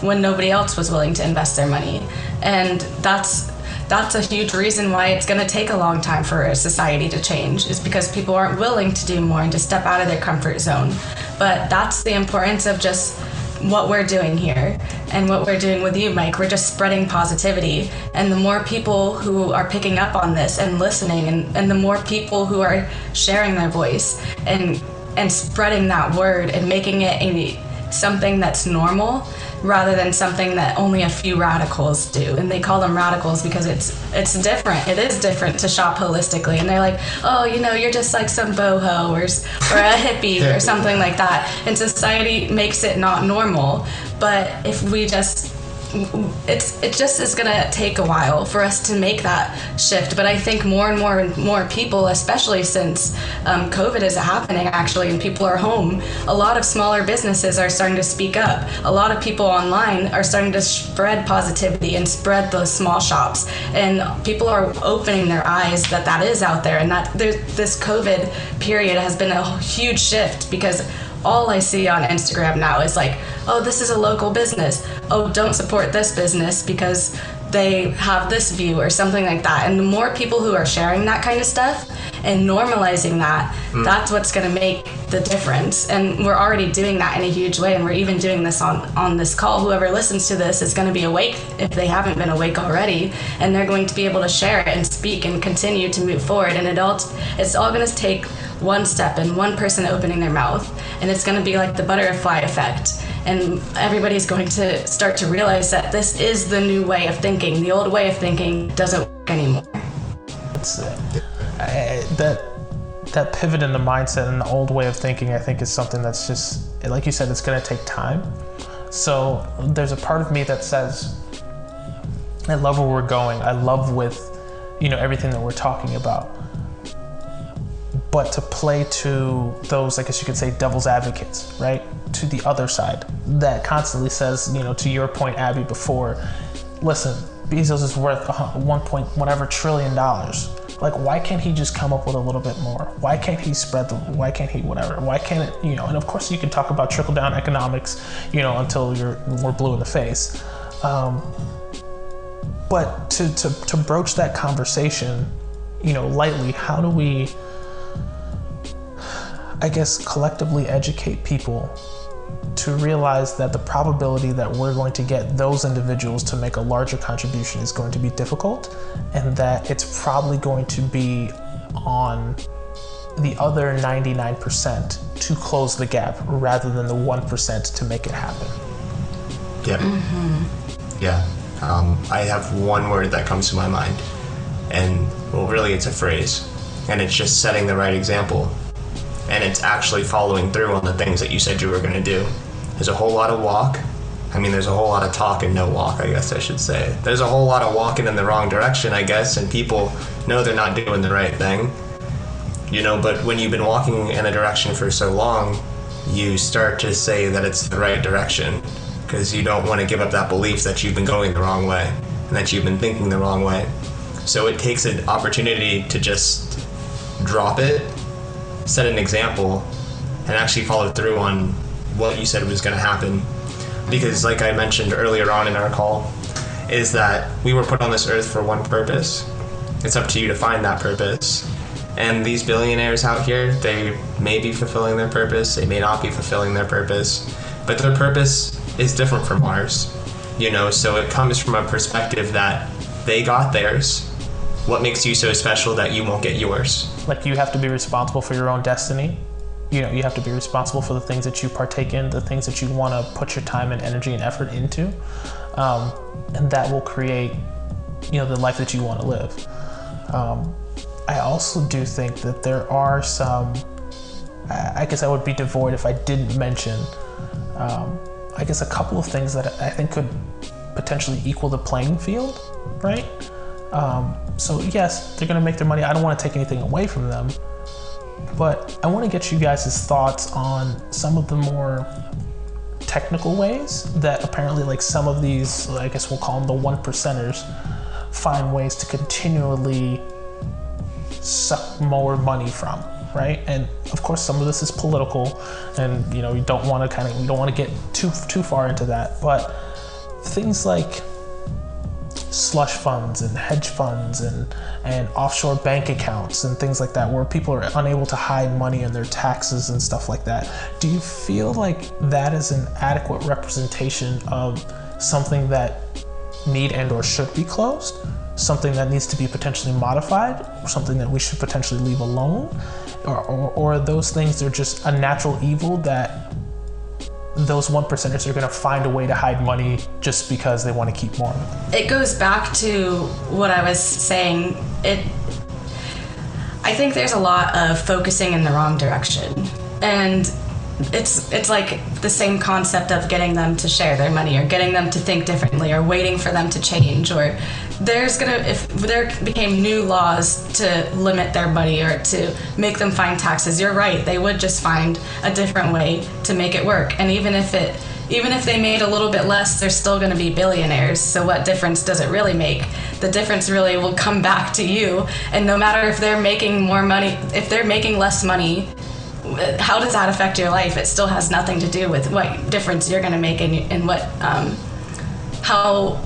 when nobody else was willing to invest their money. And that's that's a huge reason why it's going to take a long time for a society to change is because people aren't willing to do more and to step out of their comfort zone. But that's the importance of just what we're doing here and what we're doing with you, Mike. We're just spreading positivity. And the more people who are picking up on this and listening, and, and the more people who are sharing their voice and and spreading that word and making it a, something that's normal rather than something that only a few radicals do. And they call them radicals because it's it's different. It is different to shop holistically. And they're like, oh, you know, you're just like some boho or, or a hippie or something like that. And society makes it not normal. But if we just it's it just is gonna take a while for us to make that shift. But I think more and more and more people, especially since um, COVID is happening actually, and people are home, a lot of smaller businesses are starting to speak up. A lot of people online are starting to spread positivity and spread those small shops, and people are opening their eyes that that is out there, and that this COVID period has been a huge shift because all I see on Instagram now is like, oh, this is a local business. Oh, don't support this business because they have this view or something like that. And the more people who are sharing that kind of stuff and normalizing that, mm. that's what's going to make the difference. And we're already doing that in a huge way. And we're even doing this on, on this call. Whoever listens to this is going to be awake if they haven't been awake already. And they're going to be able to share it and speak and continue to move forward. And it all, it's all going to take one step and one person opening their mouth. And it's going to be like the butterfly effect. And everybody's going to start to realize that this is the new way of thinking. The old way of thinking doesn't work anymore. It's, I, that that pivot in the mindset and the old way of thinking, I think, is something that's just, like you said, it's going to take time. So there's a part of me that says, I love where we're going. I love with, you know, everything that we're talking about but to play to those, I guess you could say, devil's advocates, right? To the other side that constantly says, you know, to your point, Abby, before, listen, Bezos is worth one point whatever trillion dollars. Like, why can't he just come up with a little bit more? Why can't he spread the? Why can't he whatever? Why can't it? You know, and of course you can talk about trickle down economics, you know, until you're more blue in the face. Um, but to, to to broach that conversation, you know, lightly, how do we? I guess, collectively educate people to realize that the probability that we're going to get those individuals to make a larger contribution is going to be difficult, and that it's probably going to be on the other 99% to close the gap rather than the 1% to make it happen. Yeah. Mm-hmm. Yeah. um, I have one word that comes to my mind, and well, really, it's a phrase, and it's just setting the right example, and it's actually following through on the things that you said you were going to do. There's a whole lot of walk. I mean, there's a whole lot of talk and no walk, I guess I should say. There's a whole lot of walking in the wrong direction, I guess, and people know they're not doing the right thing. You know, but when you've been walking in a direction for so long, you start to say that it's the right direction because you don't want to give up that belief that you've been going the wrong way and that you've been thinking the wrong way. So it takes an opportunity to just drop it, set an example, and actually follow through on what you said was going to happen. Because, like I mentioned earlier on in our call, is that we were put on this earth for one purpose. It's up to you to find that purpose. And these billionaires out here, they may be fulfilling their purpose, they may not be fulfilling their purpose, but their purpose is different from ours. You know, so it comes from a perspective that they got theirs. What makes you so special that you won't get yours? Like you have to be responsible for your own destiny. You know, you have to be responsible for the things that you partake in, the things that you want to put your time and energy and effort into, um, and that will create, you know, the life that you want to live. Um, I also do think that there are some. I guess I would be devoid if I didn't mention um, I guess, a couple of things that I think could potentially equal the playing field, right? Um, so, yes, they're going to make their money. I don't want to take anything away from them. But I want to get you guys' thoughts on some of the more technical ways that apparently, like some of these, I guess we'll call them the one percenters, find ways to continually suck more money from right? And of course, some of this is political, and you know, you don't want to kind of you don't want to get too too far into that. But things like slush funds and hedge funds and and offshore bank accounts and things like that where people are unable to hide money and their taxes and stuff like that. Do you feel like that is an adequate representation of something that need and or should be closed? Something that needs to be potentially modified, something that we should potentially leave alone? or, or, or those things are just a natural evil that those one percenters are going to find a way to hide money just because they want to keep more. It goes back to what I was saying. It, I think there's a lot of focusing in the wrong direction, and it's it's like the same concept of getting them to share their money or getting them to think differently or waiting for them to change or there's gonna if there became new laws to limit their money or to make them find taxes you're right they would just find a different way to make it work. And even if it even if they made a little bit less they're still going to be billionaires. So what difference does it really make? The difference really will come back to you. And no matter if they're making more money if they're making less money how does that affect your life? It still has nothing to do with what difference you're going to make in, in what, um, how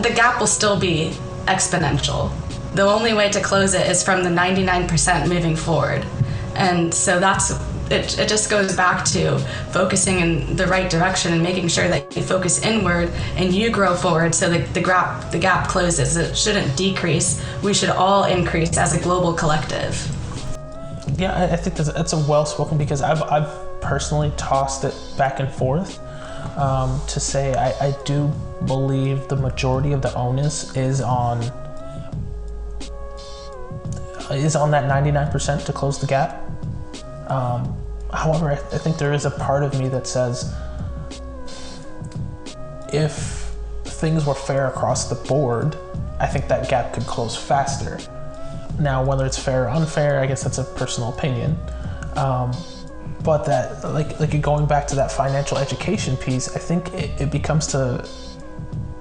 the gap will still be exponential. The only way to close it is from the 99% moving forward. And so that's, it, it just goes back to focusing in the right direction and making sure that you focus inward and you grow forward so the, the, gap, the gap closes. It shouldn't decrease. We should all increase as a global collective. Yeah, I think that's, that's a well spoken because I've, I've personally tossed it back and forth um, to say I, I do believe the majority of the onus is on is on that 99% to close the gap. Um, however, I, I think there is a part of me that says if things were fair across the board, I think that gap could close faster. Now, whether it's fair or unfair, I guess that's a personal opinion. Um, but that, like, like going back to that financial education piece, I think it, it becomes to,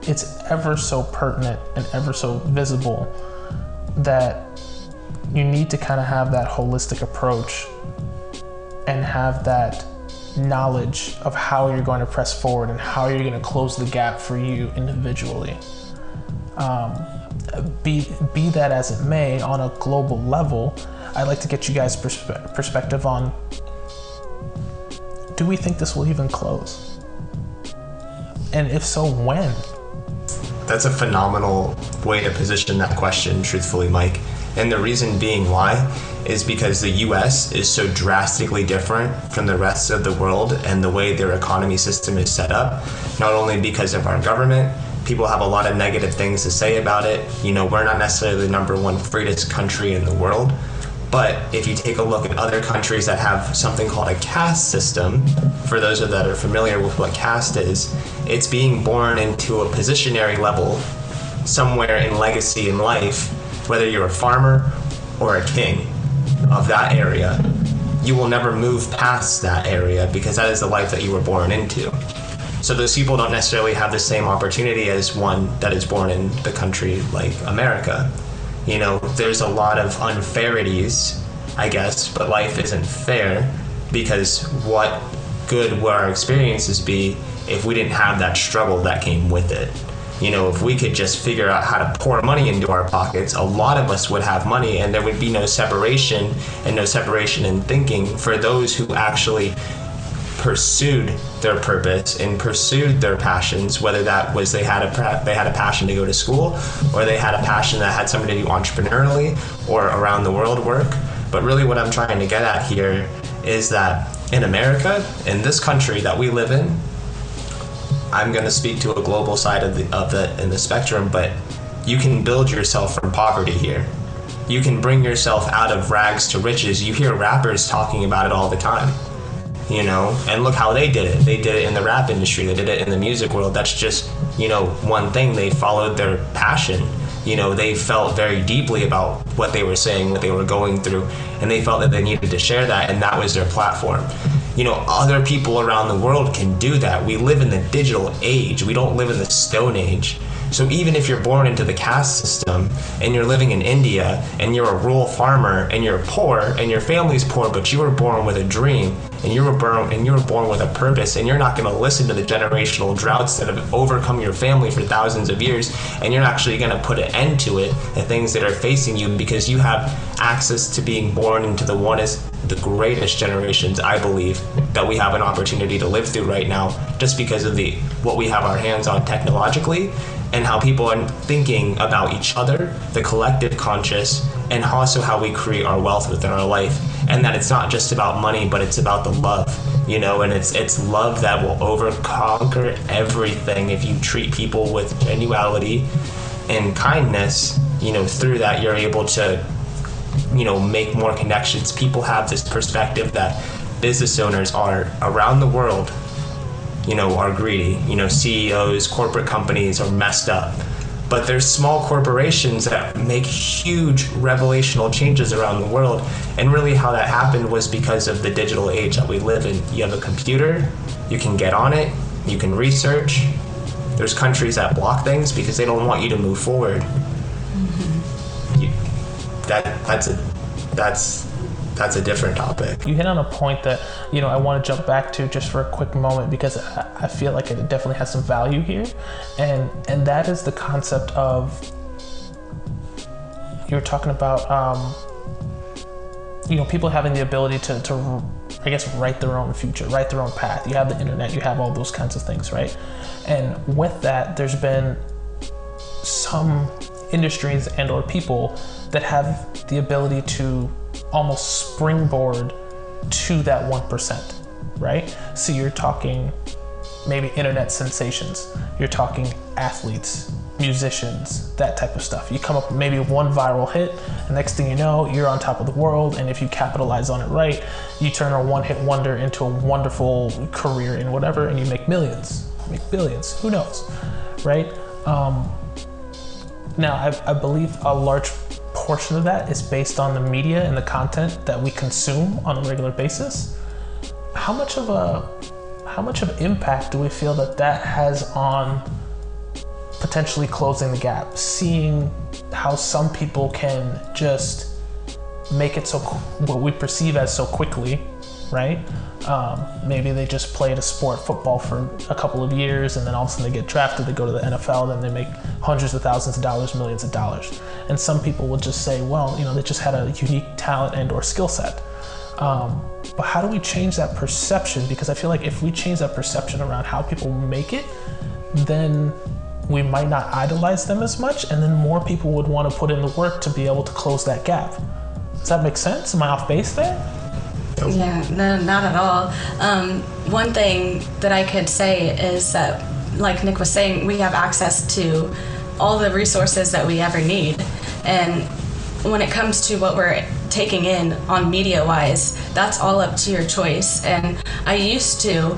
it's ever so pertinent and ever so visible that you need to kind of have that holistic approach and have that knowledge of how you're going to press forward and how you're going to close the gap for you individually. Um, be be that as it may, on a global level, I'd like to get you guys' perspe- perspective on: Do we think this will even close? And if so, when? That's a phenomenal way to position that question, truthfully, Mike. And the reason being why is because the US is so drastically different from the rest of the world and the way their economy system is set up, not only because of our government, people have a lot of negative things to say about it. You know, we're not necessarily the number one freest country in the world. But if you take a look at other countries that have something called a caste system, for those that are familiar with what caste is, it's being born into a positionary level somewhere in legacy in life, whether you're a farmer or a king of that area, you will never move past that area because that is the life that you were born into. So those people don't necessarily have the same opportunity as one that is born in the country like America. You know, there's a lot of unfairities, I guess, but life isn't fair because what good would our experiences be if we didn't have that struggle that came with it? You know, if we could just figure out how to pour money into our pockets, a lot of us would have money and there would be no separation and no separation in thinking for those who actually pursued their purpose and pursued their passions whether that was they had a they had a passion to go to school or they had a passion that had something to do entrepreneurially or around the world work. But really what i'm trying to get at here is that in america in this country that we live in i'm going to speak to a global side of the of the in the spectrum but you can build yourself from poverty here. You can bring yourself out of rags to riches. You hear rappers talking about it all the time you know? And look how they did it. They did it in the rap industry. They did it in the music world. That's just you know one thing. They followed their passion. You know they felt very deeply about what they were saying what they were going through and they felt that they needed to share that and that was their platform. You know other people around the world can do that. We live in the digital age. We don't live in the stone age. So even if you're born into the caste system and you're living in India and you're a rural farmer and you're poor and your family's poor, but you were born with a dream and you were born and you were born with a purpose and you're not going to listen to the generational droughts that have overcome your family for thousands of years and you're actually going to put an end to it the things that are facing you because you have access to being born into the one is the greatest generations i believe that we have an opportunity to live through right now just because of the what we have our hands on technologically and how people are thinking about each other, the collective conscious, and also how we create our wealth within our life. And that it's not just about money, but it's about the love, you know, and it's it's love that will overconquer everything if you treat people with genuality and kindness, you know, through that you're able to you know, make more connections. People have this perspective that business owners are around the world you know, are greedy. You know, CEOs, corporate companies are messed up. But there's small corporations that make huge revelational changes around the world. And really, how that happened was because of the digital age that we live in. You have a computer, you can get on it, you can research. There's countries that block things because they don't want you to move forward. Mm-hmm. You, that that's a that's that's a different topic. You hit on a point that you know I want to jump back to just for a quick moment because I, feel like it definitely has some value here, and and that is the concept of you were talking about um, you know people having the ability to, to I guess write their own future, write their own path. You have the internet, you have all those kinds of things, right? And with that, there's been some industries and or people that have the ability to almost springboard to that 1%, right? So you're talking maybe internet sensations, you're talking athletes, musicians, that type of stuff. You come up with maybe one viral hit, and next thing you know, you're on top of the world. And if you capitalize on it right, you turn a one hit wonder into a wonderful career in whatever, and you make millions, make billions, who knows, right? Um, now, I, I believe a large portion of that is based on the media and the content that we consume on a regular basis. How much of a how much of impact do we feel that that has on potentially closing the gap? Seeing how some people can just make it so what we perceive as so quickly, right? Um, maybe they just played a sport, football, for a couple of years, and then all of a sudden they get drafted, they go to the NFL, then they make hundreds of thousands of dollars, millions of dollars. And some people will just say, well, you know, they just had a unique talent and/or skill set. Um, but how do we change that perception? Because I feel like if we change that perception around how people make it, then we might not idolize them as much, and then more people would want to put in the work to be able to close that gap. Does that make sense? Am I off base there? Yeah, no, not at all. Um, one thing that I could say is that like Nick was saying, we have access to all the resources that we ever need. And when it comes to what we're taking in on media wise, that's all up to your choice. And I used to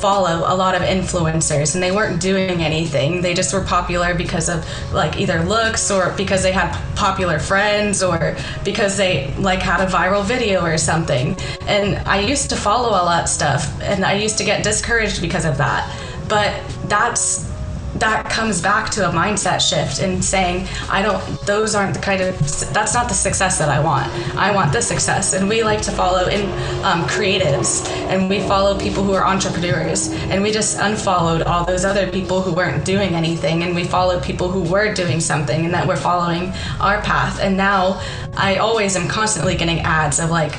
follow a lot of influencers and they weren't doing anything. They just were popular because of like either looks or because they had popular friends or because they like had a viral video or something. And I used to follow all that stuff and I used to get discouraged because of that. But that's that comes back to a mindset shift and saying i don't those aren't the kind of that's not the success that i want. I want this success. And we like to follow in um, creatives. And we follow people who are entrepreneurs. And we just unfollowed all those other people who weren't doing anything. And we followed people who were doing something and that were following our path. And now i always am constantly getting ads of like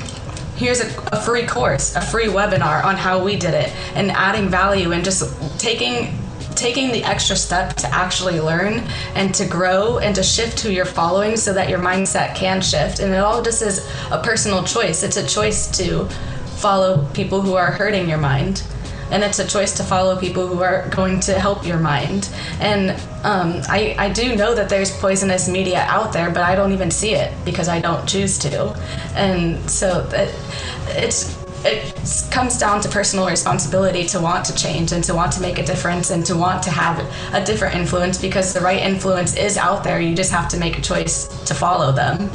here's a, a, free course, a free webinar on how we did it, and adding value and just taking taking the extra step to actually learn and to grow and to shift who you're following so that your mindset can shift. And it all just is a personal choice. It's a choice to follow people who are hurting your mind. And it's a choice to follow people who are going to help your mind. And um, I, I do know that there's poisonous media out there, but I don't even see it because I don't choose to. And so it, it's it comes down to personal responsibility to want to change and to want to make a difference and to want to have a different influence because the right influence is out there. You just have to make a choice to follow them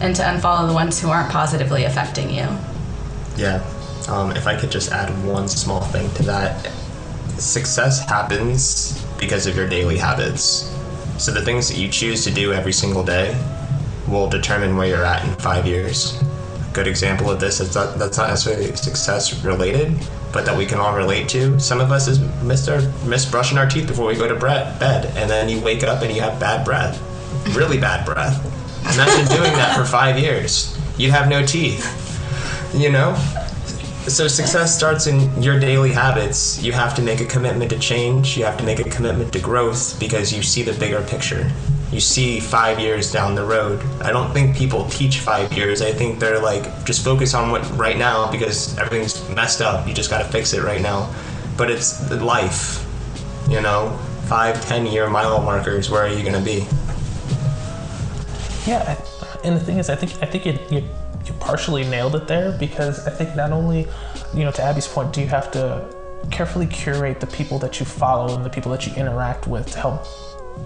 and to unfollow the ones who aren't positively affecting you. Yeah. Um, if I could just add one small thing to that success happens because of your daily habits. So the things that you choose to do every single day will determine where you're at in five years good example of this is that that's not necessarily success related, but that we can all relate to. Some of us is miss our miss brushing our teeth before we go to bed, and then you wake up and you have bad breath, really bad breath. Imagine doing that for five years. You'd have no teeth. You know. So success starts in your daily habits. You have to make a commitment to change. You have to make a commitment to growth because you see the bigger picture you see five years down the road. I don't think people teach five years. I think they're like just focus on what right now because everything's messed up. You just got to fix it right now. But it's life, you know, five, ten year mile markers. Where are you going to be? Yeah, and the thing is, I think I think it, you you partially nailed it there because I think not only, you know, to Abby's point, do you have to carefully curate the people that you follow and the people that you interact with to help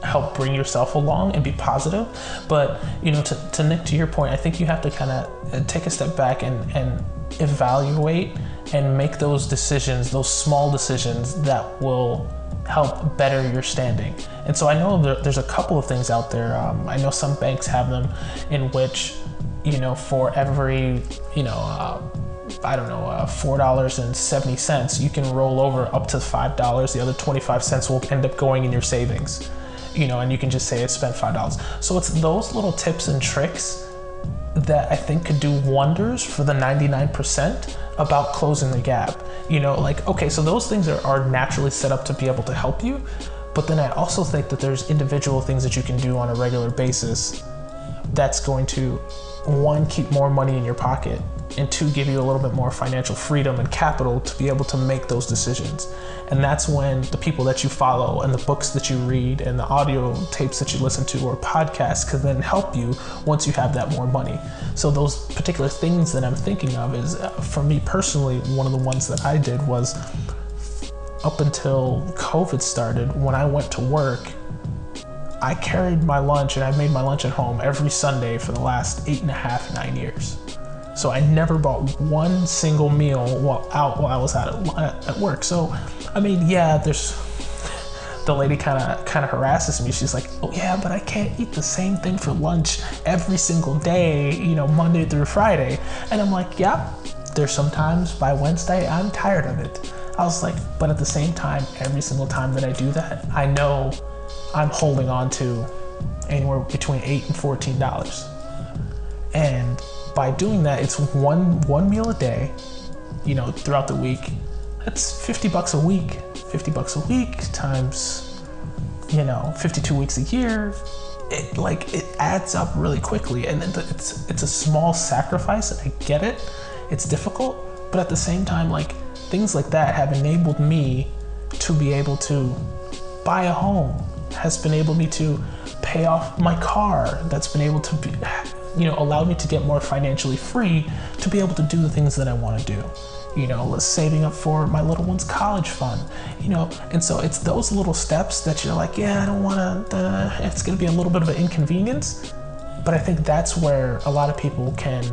help bring yourself along and be positive. But you know, to, to Nick, to your point, I think you have to kind of uh, take a step back and, and evaluate and make those decisions, those small decisions that will help better your standing. And so I know there, there's a couple of things out there. Um, I know some banks have them in which, you know, for every, you know, uh, I don't know, uh, four dollars and seventy cents, you can roll over up to five dollars. The other twenty-five cents will end up going in your savings you know, and you can just say I spent five dollars. So it's those little tips and tricks that I think could do wonders for the 99% about closing the gap. You know, like okay, so those things are, are naturally set up to be able to help you, but then I also think that there's individual things that you can do on a regular basis that's going to one keep more money in your pocket and two give you a little bit more financial freedom and capital to be able to make those decisions and that's when the people that you follow and the books that you read and the audio tapes that you listen to or podcasts can then help you once you have that more money so those particular things that i'm thinking of is uh, for me personally one of the ones that i did was up until covid started when i went to work I carried my lunch and I made my lunch at home every Sunday for the last eight and a half, nine years. So I never bought one single meal while out while I was at at work. So, I mean, yeah, there's the lady kind of kind of harasses me. She's like, "Oh yeah, but I can't eat the same thing for lunch every single day, you know, Monday through Friday." And I'm like, "Yeah, there's sometimes by Wednesday I'm tired of it." I was like, "But at the same time, every single time that I do that, I know I'm holding on to anywhere between eight and fourteen dollars." And by doing that, it's one one meal a day, you know, throughout the week. That's 50 bucks a week. 50 bucks a week times, you know, 52 weeks a year. It like it adds up really quickly, and it's it's a small sacrifice. I get it. It's difficult, but at the same time, like things like that have enabled me to be able to buy a home, has been able me to pay off my car, that's been able to be, you know, allowed me to get more financially free to be able to do the things that I want to do. You know, saving up for my little one's college fund, you know, and so it's those little steps that you're like, yeah, I don't want to, uh, it's going to be a little bit of an inconvenience. But I think that's where a lot of people can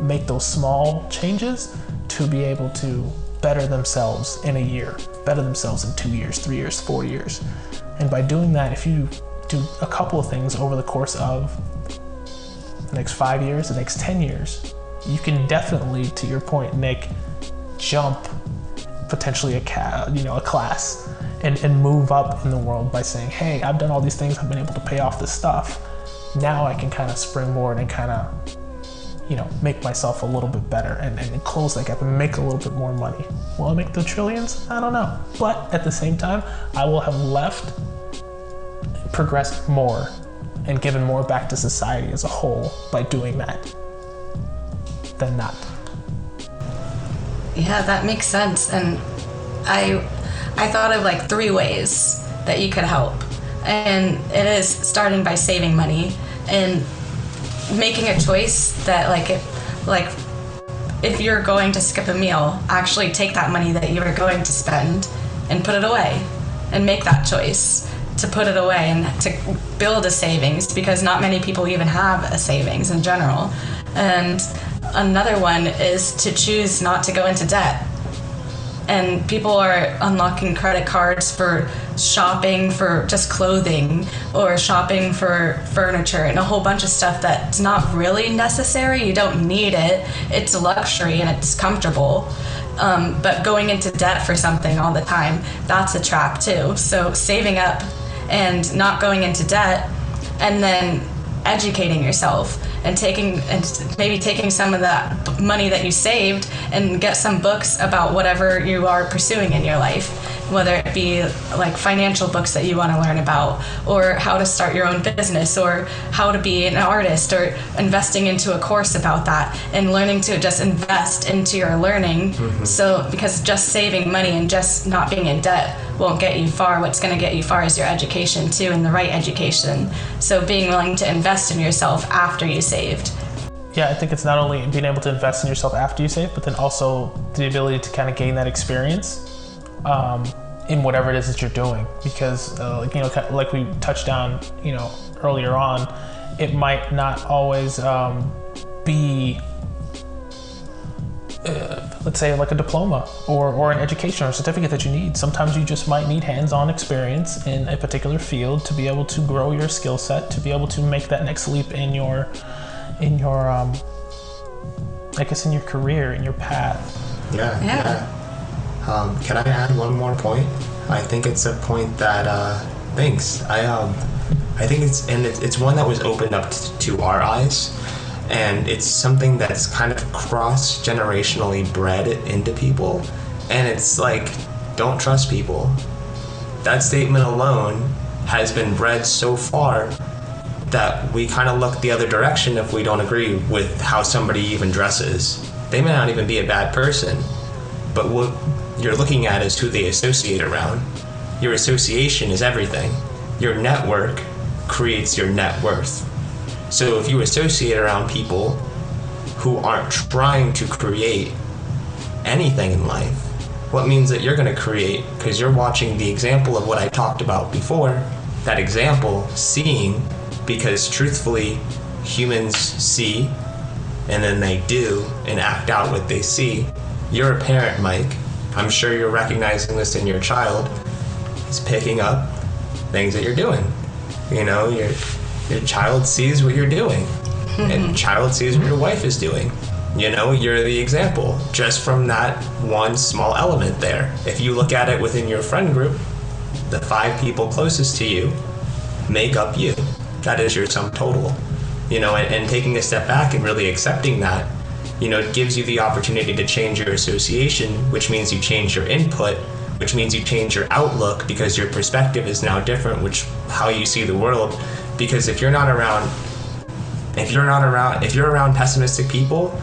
make those small changes to be able to better themselves in a year, better themselves in two years, three years, four years. And by doing that, if you do a couple of things over the course of the next five years, the next 10 years, you can definitely, to your point, Nick, jump potentially a ca- you know a class and, and move up in the world by saying, hey, I've done all these things, I've been able to pay off this stuff. Now I can kind of springboard and kind of you know, make myself a little bit better and, and close that gap and make a little bit more money. Will I make the trillions? I don't know. But at the same time, I will have left, progressed more, and given more back to society as a whole by doing that than not. Yeah, that makes sense. And I I thought of like three ways that you could help. And it is starting by saving money and making a choice that like if like if you're going to skip a meal, actually take that money that you were going to spend and put it away and make that choice to put it away and to build a savings because not many people even have a savings in general. And another one is to choose not to go into debt and people are unlocking credit cards for shopping for just clothing or shopping for furniture and a whole bunch of stuff that's not really necessary. You don't need it. It's luxury and it's comfortable. Um, but going into debt for something all the time, that's a trap too. So saving up and not going into debt and then educating yourself and taking and maybe taking some of that money that you saved and get some books about whatever you are pursuing in your life whether it be like financial books that you want to learn about or how to start your own business or how to be an artist or investing into a course about that and learning to just invest into your learning. Mm-hmm. so because just saving money and just not being in debt won't get you far. What's going to get you far is your education too and the right education. So being willing to invest in yourself after you saved. Yeah, I think it's not only being able to invest in yourself after you save, but then also the ability to kind of gain that experience um, in whatever it is that you're doing. Because, uh, you know, like we touched on, you know, earlier on, it might not always um, be, uh, let's say, like a diploma or, or an education or a certificate that you need. Sometimes you just might need hands on experience in a particular field to be able to grow your skill set, to be able to make that next leap in your, in your, um, I guess, in your career, in your path. Yeah. Yeah. yeah. Um, can I add one more point? I think it's a point that uh, thanks. I um, I think it's and it's, one that was opened up to our eyes, and it's something that's kind of cross generationally bred into people, and it's like don't trust people. That statement alone has been bred so far that we kind of look the other direction if we don't agree with how somebody even dresses. They may not even be a bad person, but what you're looking at is who they associate around. Your association is everything. Your network creates your net worth. So if you associate around people who aren't trying to create anything in life, what means that you're going to create because you're watching the example of what I talked about before. That example, seeing, because truthfully, humans see and then they do and act out what they see. You're a parent, Mike. I'm sure you're recognizing this in your child. He's picking up things that you're doing. You know, your your child sees what you're doing, and child sees what your wife is doing. You know, you're the example just from that one small element there. If you look at it within your friend group, the five people closest to you make up you. That is your sum total. You know, and, and taking a step back and really accepting that you know, it gives you the opportunity to change your association, which means you change your input, which means you change your outlook because your perspective is now different, which how you see the world. Because if you're not around, if you're not around, if you're around pessimistic people,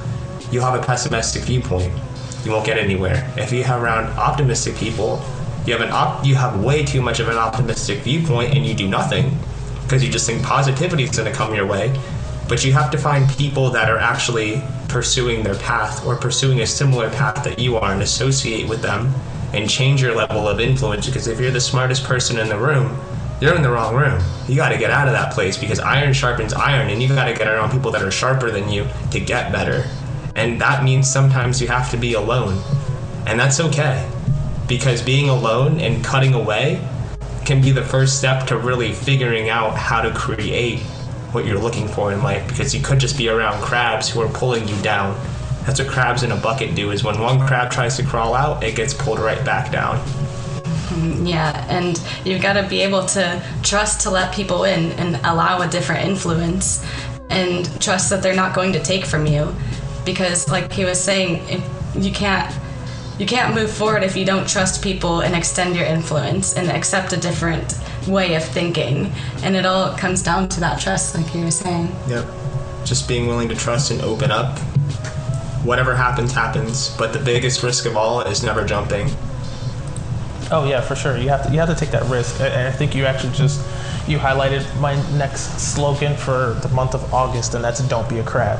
you'll have a pessimistic viewpoint. You won't get anywhere. If you have around optimistic people, You have an op- you have way too much of an optimistic viewpoint and you do nothing because you just think positivity is going to come your way. But you have to find people that are actually pursuing their path or pursuing a similar path that you are and associate with them and change your level of influence because if you're the smartest person in the room, you're in the wrong room. You got to get out of that place because iron sharpens iron and you got to get around people that are sharper than you to get better. And that means sometimes you have to be alone. And that's okay because being alone and cutting away can be the first step to really figuring out how to create what you're looking for in life because you could just be around crabs who are pulling you down. That's what crabs in a bucket do is when one crab tries to crawl out, it gets pulled right back down. Mm-hmm, yeah, and you've got to be able to trust to let people in and allow a different influence and trust that they're not going to take from you because like he was saying, you can't you can't move forward if you don't trust people and extend your influence and accept a different way of thinking. And it all comes down to that trust like you were saying. Yep. Just being willing to trust and open up. Whatever happens, happens. But the biggest risk of all is never jumping. Oh yeah, for sure. You have to you have to take that risk. And I think you actually just you highlighted my next slogan for the month of August, and that's "Don't be a crab."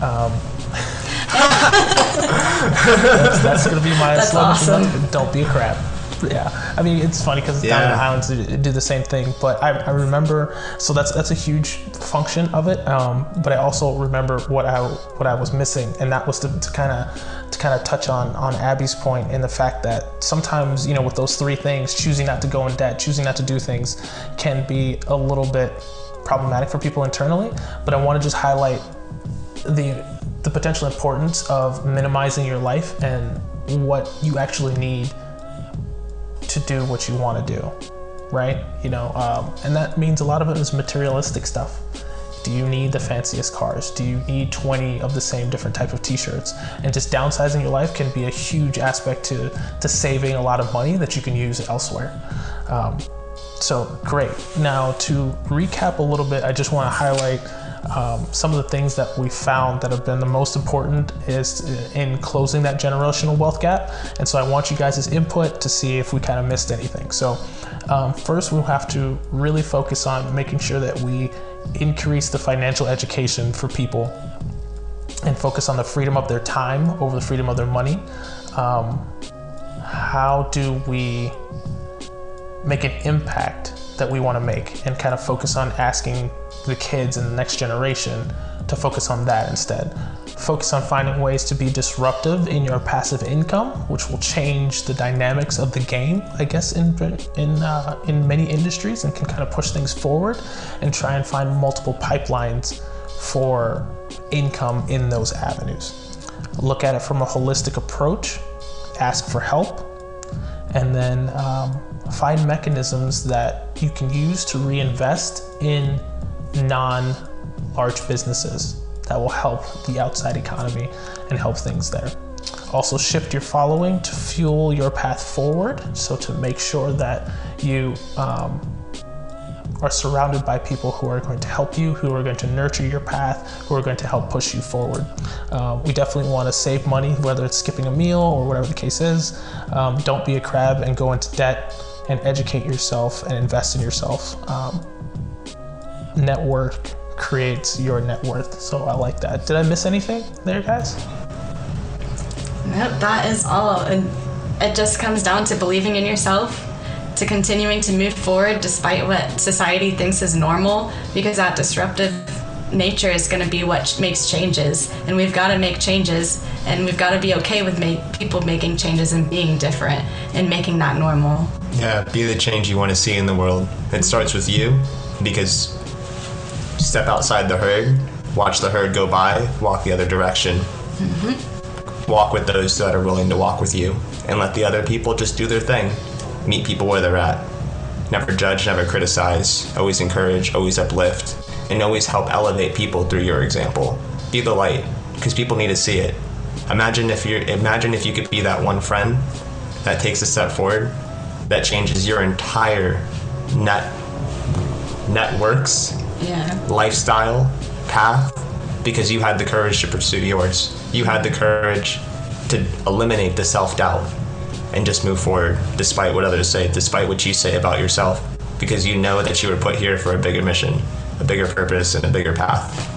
Um, that's, that's gonna be my That's slogan. for the awesome. month. Don't be a crab. Yeah, I mean it's funny because down in the islands do, do the same thing. But I, I remember, so that's that's a huge function of it. Um, but I also remember what I what I was missing, and that was to kind of to kind of touch on on Abby's point in the fact that sometimes you know with those three things, choosing not to go in debt, choosing not to do things, can be a little bit problematic for people internally. But I want to just highlight the the potential importance of minimizing your life and what you actually need to do what you want to do right? You know um, and that means a lot of it is materialistic stuff. Do you need the fanciest cars? Do you need 20 of the same different type of t-shirts? And just downsizing your life can be a huge aspect to to saving a lot of money that you can use elsewhere. Um, so great. Now to recap a little bit i just want to highlight um, some of the things that we found that have been the most important is in closing that generational wealth gap. And so I want you guys' input to see if we kind of missed anything. So, um, first, we'll have to really focus on making sure that we increase the financial education for people and focus on the freedom of their time over the freedom of their money. Um, how do we make an impact that we want to make and kind of focus on asking the kids and the next generation to focus on that instead. Focus on finding ways to be disruptive in your passive income, which will change the dynamics of the game, I guess, in in uh, in many industries, and can kind of push things forward, and try and find multiple pipelines for income in those avenues. Look at it from a holistic approach. Ask for help, and then um, find mechanisms that you can use to reinvest in non large businesses that will help the outside economy and help things there. Also, shift your following to fuel your path forward. So, to make sure that you um, are surrounded by people who are going to help you, who are going to nurture your path, who are going to help push you forward. Uh, we definitely want to save money, whether it's skipping a meal or whatever the case is. Um, don't be a crab and go into debt and educate yourself and invest in yourself. Um, network creates your net worth. So I like that. Did I miss anything there, guys? Nope, that is all. And it just comes down to believing in yourself, to continuing to move forward despite what society thinks is normal, because that disruptive nature is going to be what makes changes. And we've got to make changes, and we've got to be okay with make, people making changes and being different and making that normal. Yeah, be the change you want to see in the world. It starts with you because step outside the herd, watch the herd go by, walk the other direction. Mm-hmm. Walk with those that are willing to walk with you, and let the other people just do their thing. Meet people where they're at. Never judge, never criticize. Always encourage, always uplift, and always help elevate people through your example. Be the light, because people need to see it. Imagine if you imagine if you could be that one friend that takes a step forward, that changes your entire net networks Yeah. lifestyle path because you had the courage to pursue yours. You had the courage to eliminate the self doubt. And just move forward despite what others say, despite what you say about yourself, because you know that you were put here for a bigger mission, a bigger purpose, and a bigger path.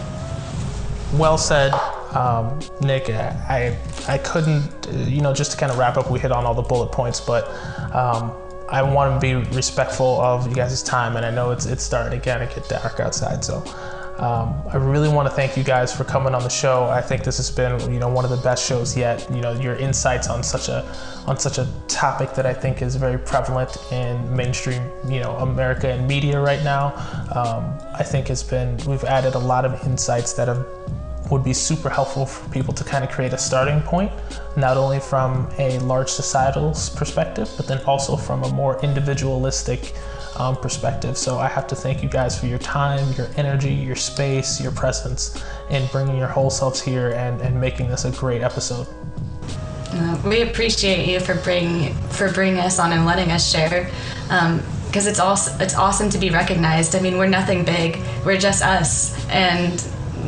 Well said, um, Nick. I I couldn't, you know, just to kind of wrap up, we hit on all the bullet points, but um, I want to be respectful of you guys' time, and I know it's it's starting again to get dark outside, so. Um, I really want to thank you guys for coming on the show. I think this has been, you know, one of the best shows yet. You know, your insights on such a on such a topic that I think is very prevalent in mainstream, you know, America and media right now. Um, I think has been we've added a lot of insights that have would be super helpful for people to kind of create a starting point, not only from a large societal perspective, but then also from a more individualistic um, perspective. So I have to thank you guys for your time, your energy, your space, your presence, and bringing your whole selves here and, and making this a great episode. Uh, we appreciate you for bringing for bringing us on and letting us share, because um, it's also it's awesome to be recognized. I mean, we're nothing big; we're just us, and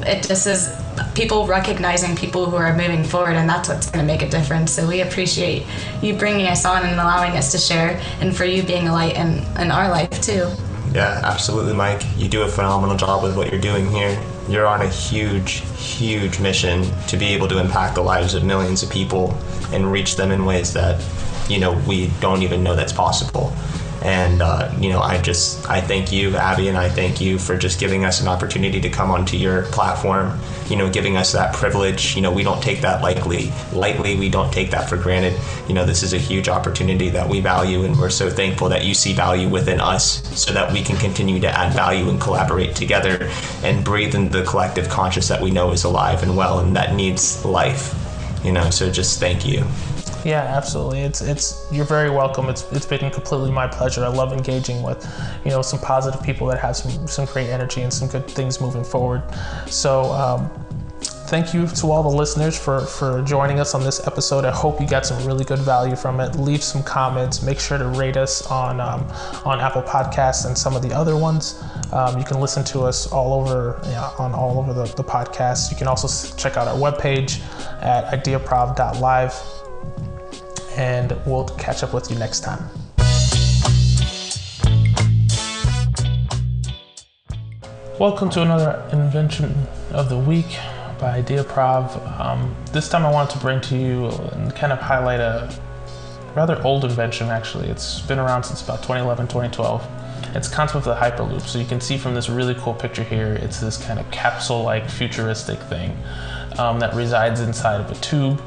it just is people recognizing people who are moving forward, and that's what's going to make a difference. So we appreciate you bringing us on and allowing us to share, and for you being a light in, in our life too. Yeah, absolutely, Mike. You do a phenomenal job with what you're doing here. You're on a huge, huge mission to be able to impact the lives of millions of people and reach them in ways that, you know, we don't even know that's possible. And uh, you know, I just I thank you, Abby, and I thank you for just giving us an opportunity to come onto your platform. You know, giving us that privilege. You know, we don't take that lightly. Lightly, we don't take that for granted. You know, this is a huge opportunity that we value, and we're so thankful that you see value within us, so that we can continue to add value and collaborate together, and breathe in the collective conscious that we know is alive and well, and that needs life. You know, so just thank you. Yeah, absolutely. It's it's you're very welcome. It's it's been completely my pleasure. I love engaging with, you know, some positive people that have some some great energy and some good things moving forward. So. Um, thank you to all the listeners for, for joining us on this episode. I hope you got some really good value from it. Leave some comments. Make sure to rate us on um, on Apple Podcasts and some of the other ones. Um, you can listen to us all over yeah, on all over the, the podcasts. You can also check out our webpage at ideaprov.live and we'll catch up with you next time. Welcome to another invention of the week by IdeaProv. Um, this time I want to bring to you and kind of highlight a rather old invention actually. It's been around since about 2011, 2012. It's concept of the Hyperloop. So you can see from this really cool picture here, it's this kind of capsule-like futuristic thing um, that resides inside of a tube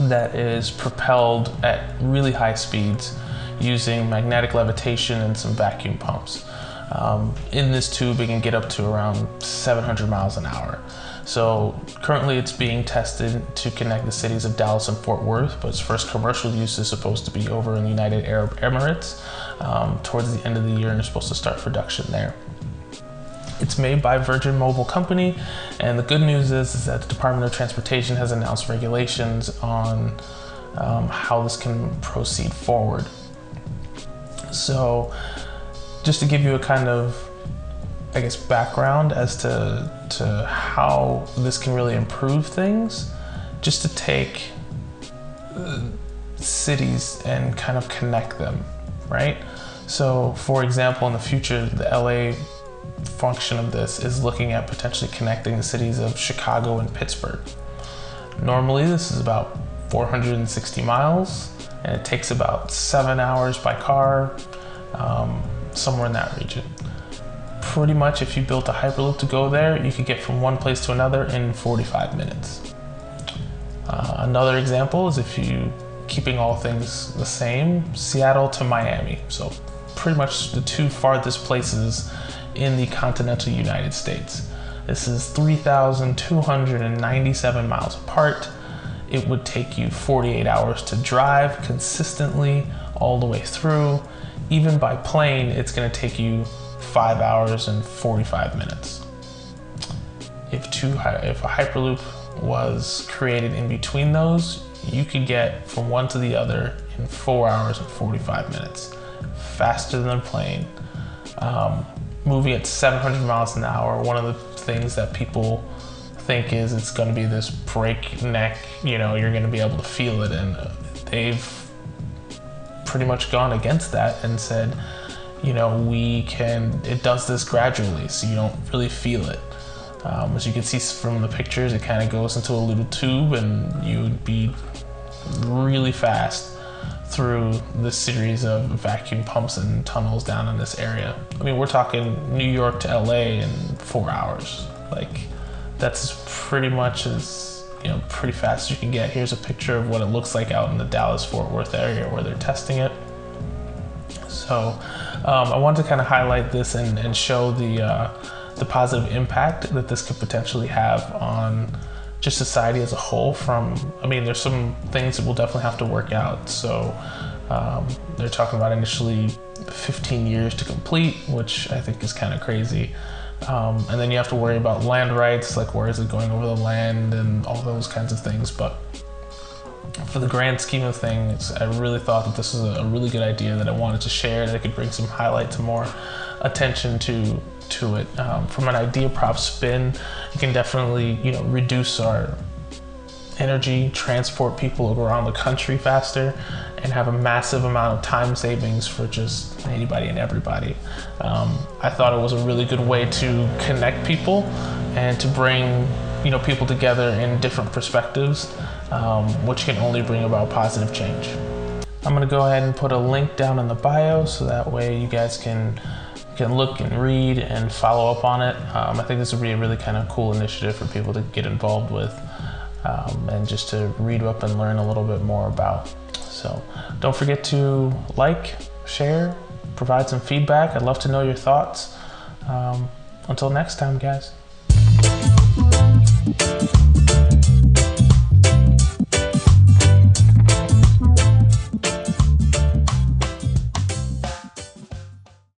that is propelled at really high speeds using magnetic levitation and some vacuum pumps. Um, in this tube, it can get up to around 700 miles an hour. So currently, it's being tested to connect the cities of Dallas and Fort Worth, but its first commercial use is supposed to be over in the United Arab Emirates um, towards the end of the year, and it's supposed to start production there. It's made by Virgin Mobile Company, and the good news is, is that the Department of Transportation has announced regulations on um, how this can proceed forward. So, just to give you a kind of, I guess, background as to to how this can really improve things, just to take uh, cities and kind of connect them, right? So, for example, in the future, the LA function of this is looking at potentially connecting the cities of Chicago and Pittsburgh. Normally, this is about 460 miles, and it takes about seven hours by car, um, somewhere in that region. Pretty much, if you built a Hyperloop to go there, you could get from one place to another in 45 minutes. Uh, another example is if you keeping all things the same, Seattle to Miami. So pretty much the two farthest places in the continental United States. This is 3,297 miles apart. It would take you 48 hours to drive consistently all the way through. Even by plane, it's going to take you 5 hours and 45 minutes. If, two, if a Hyperloop was created in between those, you could get from one to the other in 4 hours and 45 minutes. Faster than a plane. Um, moving at 700 miles an hour, one of the things that people think is it's going to be this breakneck, you know, you're going to be able to feel it. And they've pretty much gone against that and said, you know, we can, it does this gradually, so you don't really feel it. Um, as you can see from the pictures, it kind of goes into a little tube and you would be really fast through this series of vacuum pumps and tunnels down in this area. I mean, we're talking New York to LA in four hours. Like, that's pretty much as you know, pretty fast as you can get. Here's a picture of what it looks like out in the Dallas Fort Worth area where they're testing it. So, um, I wanted to kind of highlight this and, and show the uh, the positive impact that this could potentially have on just society as a whole from i mean there's some things that we'll definitely have to work out. So um, they're talking about initially 15 years to complete which i think is kind of crazy. Um, and then you have to worry about land rights like where is it going over the land and all those kinds of things. But for the grand scheme of things i really thought that this was a really good idea that i wanted to share that i could bring some highlight to more attention to to it. Um, from an IdeaProv spin, you can definitely you know reduce our energy, transport people around the country faster, and have a massive amount of time savings for just anybody and everybody. Um, I thought it was a really good way to connect people and to bring you know people together in different perspectives, um, which can only bring about positive change. I'm gonna go ahead and put a link down in the bio so that way you guys can can look and read and follow up on it. Um, I think this would be a really kind of cool initiative for people to get involved with um, and just to read up and learn a little bit more about. So don't forget to like, share, provide some feedback. I'd love to know your thoughts. Um, until next time, guys.